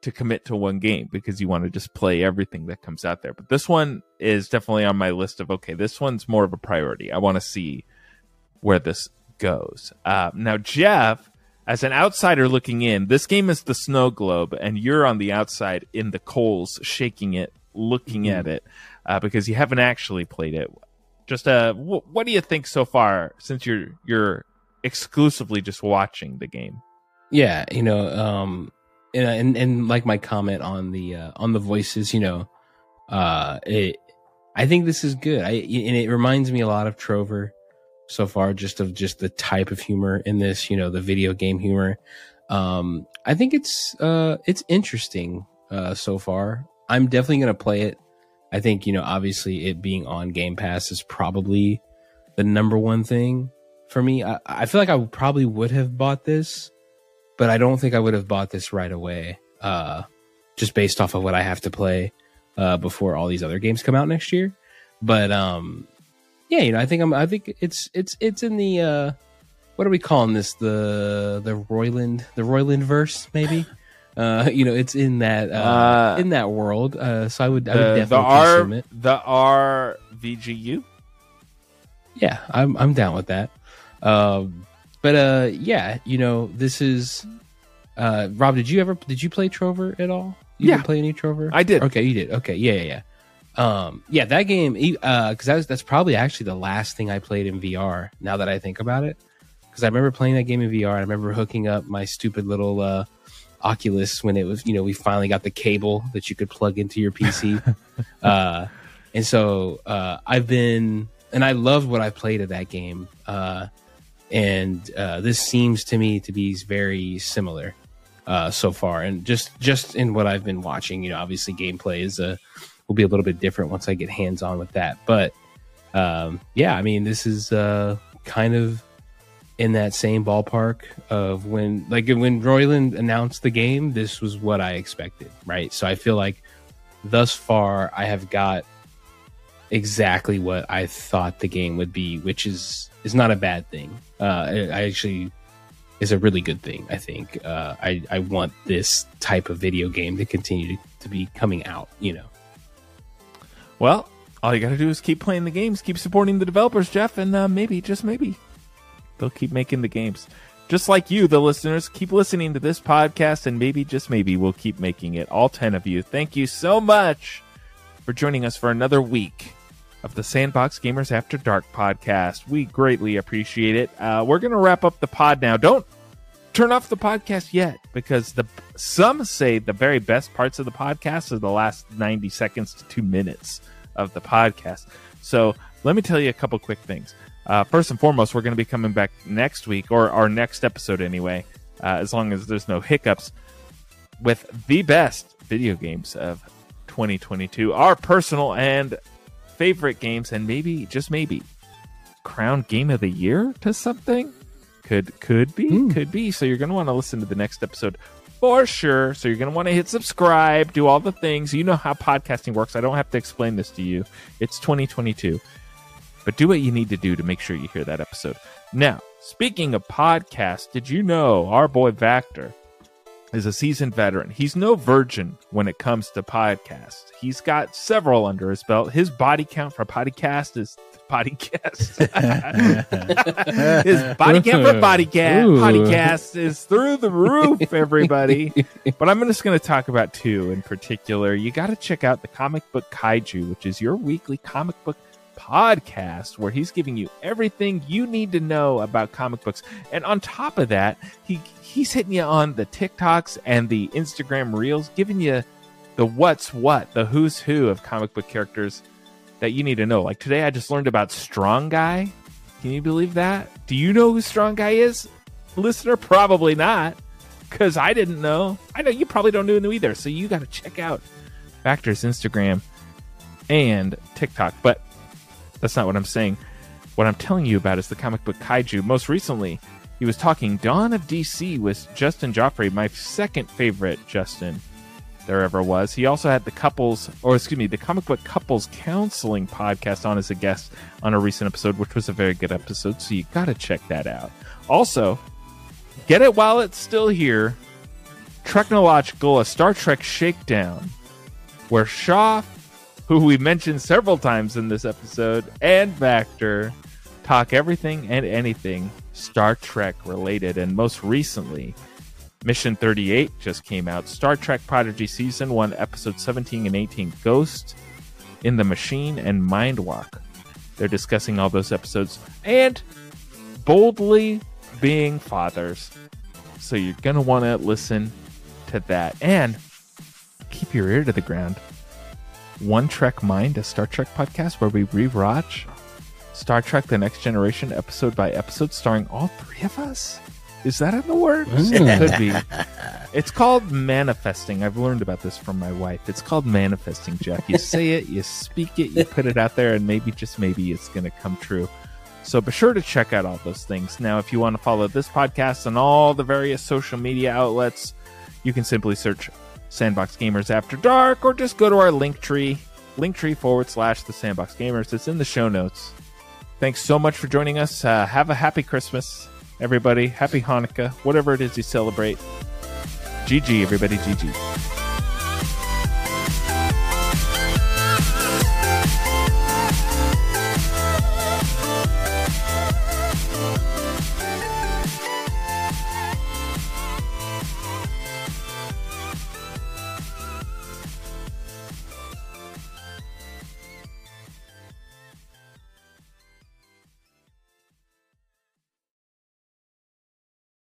to commit to one game because you want to just play everything that comes out there. But this one is definitely on my list of okay, this one's more of a priority. I want to see where this goes. Uh, now, Jeff, as an outsider looking in, this game is the snow globe, and you're on the outside in the coals, shaking it, looking at it, uh, because you haven't actually played it. Just uh, wh- what do you think so far? Since you're you're exclusively just watching the game. Yeah, you know, um, and and, and like my comment on the uh, on the voices, you know, uh, it, I think this is good. I and it reminds me a lot of Trover so far, just of just the type of humor in this, you know, the video game humor. Um, I think it's uh, it's interesting uh, so far. I'm definitely gonna play it. I think you know, obviously, it being on Game Pass is probably the number one thing for me. I, I feel like I probably would have bought this but I don't think I would have bought this right away. Uh, just based off of what I have to play uh, before all these other games come out next year. But um, yeah, you know, I think I'm. I think it's it's it's in the uh, what are we calling this? The the Roiland the Roiland verse maybe. Uh, you know, it's in that uh, Uh, in that world. Uh, so I would I would The, the definitely R consume it. the RVGU. Yeah, I'm I'm down with that. Um, but uh, yeah, you know, this is uh, Rob. Did you ever did you play Trover at all? You Yeah. didn't play any Trover. I did. Okay, you did. Okay, yeah, yeah, yeah. Um, yeah, that game. Uh, because that that's probably actually the last thing I played in VR. Now that I think about it, because I remember playing that game in VR. I remember hooking up my stupid little uh Oculus when it was, you know, we finally got the cable that you could plug into your PC. uh, and so uh, I've been, and I loved what I played of that game. Uh, and uh, this seems to me to be very similar uh, so far. And just just in what I've been watching, you know, obviously gameplay is a will be a little bit different once I get hands on with that. But um, yeah, I mean, this is uh, kind of in that same ballpark of when like when Roiland announced the game, this was what I expected, right? So I feel like thus far I have got exactly what I thought the game would be, which is is not a bad thing. Uh, I actually is a really good thing. I think uh, I I want this type of video game to continue to, to be coming out. You know. Well, all you got to do is keep playing the games, keep supporting the developers, Jeff, and uh, maybe just maybe they'll keep making the games. Just like you, the listeners, keep listening to this podcast, and maybe just maybe we'll keep making it. All ten of you, thank you so much for joining us for another week of the Sandbox Gamers After Dark podcast. We greatly appreciate it. Uh, we're going to wrap up the pod now. Don't turn off the podcast yet because the some say the very best parts of the podcast are the last 90 seconds to 2 minutes of the podcast. So, let me tell you a couple quick things. Uh, first and foremost, we're going to be coming back next week or our next episode anyway, uh, as long as there's no hiccups with the best video games of 2022, our personal and favorite games, and maybe just maybe crown game of the year to something. Could could be Hmm. could be. So you're gonna want to listen to the next episode for sure. So you're gonna want to hit subscribe, do all the things. You know how podcasting works. I don't have to explain this to you. It's 2022, but do what you need to do to make sure you hear that episode. Now, speaking of podcasts, did you know our boy Vactor is a seasoned veteran. He's no virgin when it comes to podcasts. He's got several under his belt. His body count for podcast is podcast. his body count for podcast Ooh. podcast is through the roof, everybody. but I'm just going to talk about two in particular. You got to check out the Comic Book Kaiju, which is your weekly comic book podcast where he's giving you everything you need to know about comic books. And on top of that, he he's hitting you on the TikToks and the Instagram Reels, giving you the what's what, the who's who of comic book characters that you need to know. Like today I just learned about Strong Guy. Can you believe that? Do you know who Strong Guy is? Listener, probably not. Cause I didn't know. I know you probably don't know either. So you gotta check out Vactor's Instagram and TikTok. But that's not what I'm saying. What I'm telling you about is the comic book Kaiju. Most recently, he was talking Dawn of DC with Justin Joffrey, my second favorite Justin there ever was. He also had the couples, or excuse me, the comic book couples counseling podcast on as a guest on a recent episode, which was a very good episode. So you got to check that out. Also, get it while it's still here. TREKnological, a Star Trek shakedown, where Shoff, who we mentioned several times in this episode, and Vactor talk everything and anything Star Trek related. And most recently, Mission 38 just came out. Star Trek Prodigy Season 1, Episode 17 and 18 Ghost in the Machine and Mind Walk. They're discussing all those episodes and boldly being fathers. So you're going to want to listen to that. And keep your ear to the ground. One Trek Mind, a Star Trek podcast where we rewatch Star Trek The Next Generation episode by episode, starring all three of us. Is that in the works? Mm. It could be. It's called manifesting. I've learned about this from my wife. It's called manifesting, Jeff. You say it, you speak it, you put it out there, and maybe, just maybe, it's going to come true. So be sure to check out all those things. Now, if you want to follow this podcast on all the various social media outlets, you can simply search Sandbox Gamers After Dark or just go to our link tree, linktree forward slash the Sandbox Gamers. It's in the show notes. Thanks so much for joining us. Uh, have a happy Christmas, everybody. Happy Hanukkah, whatever it is you celebrate. GG, everybody. GG.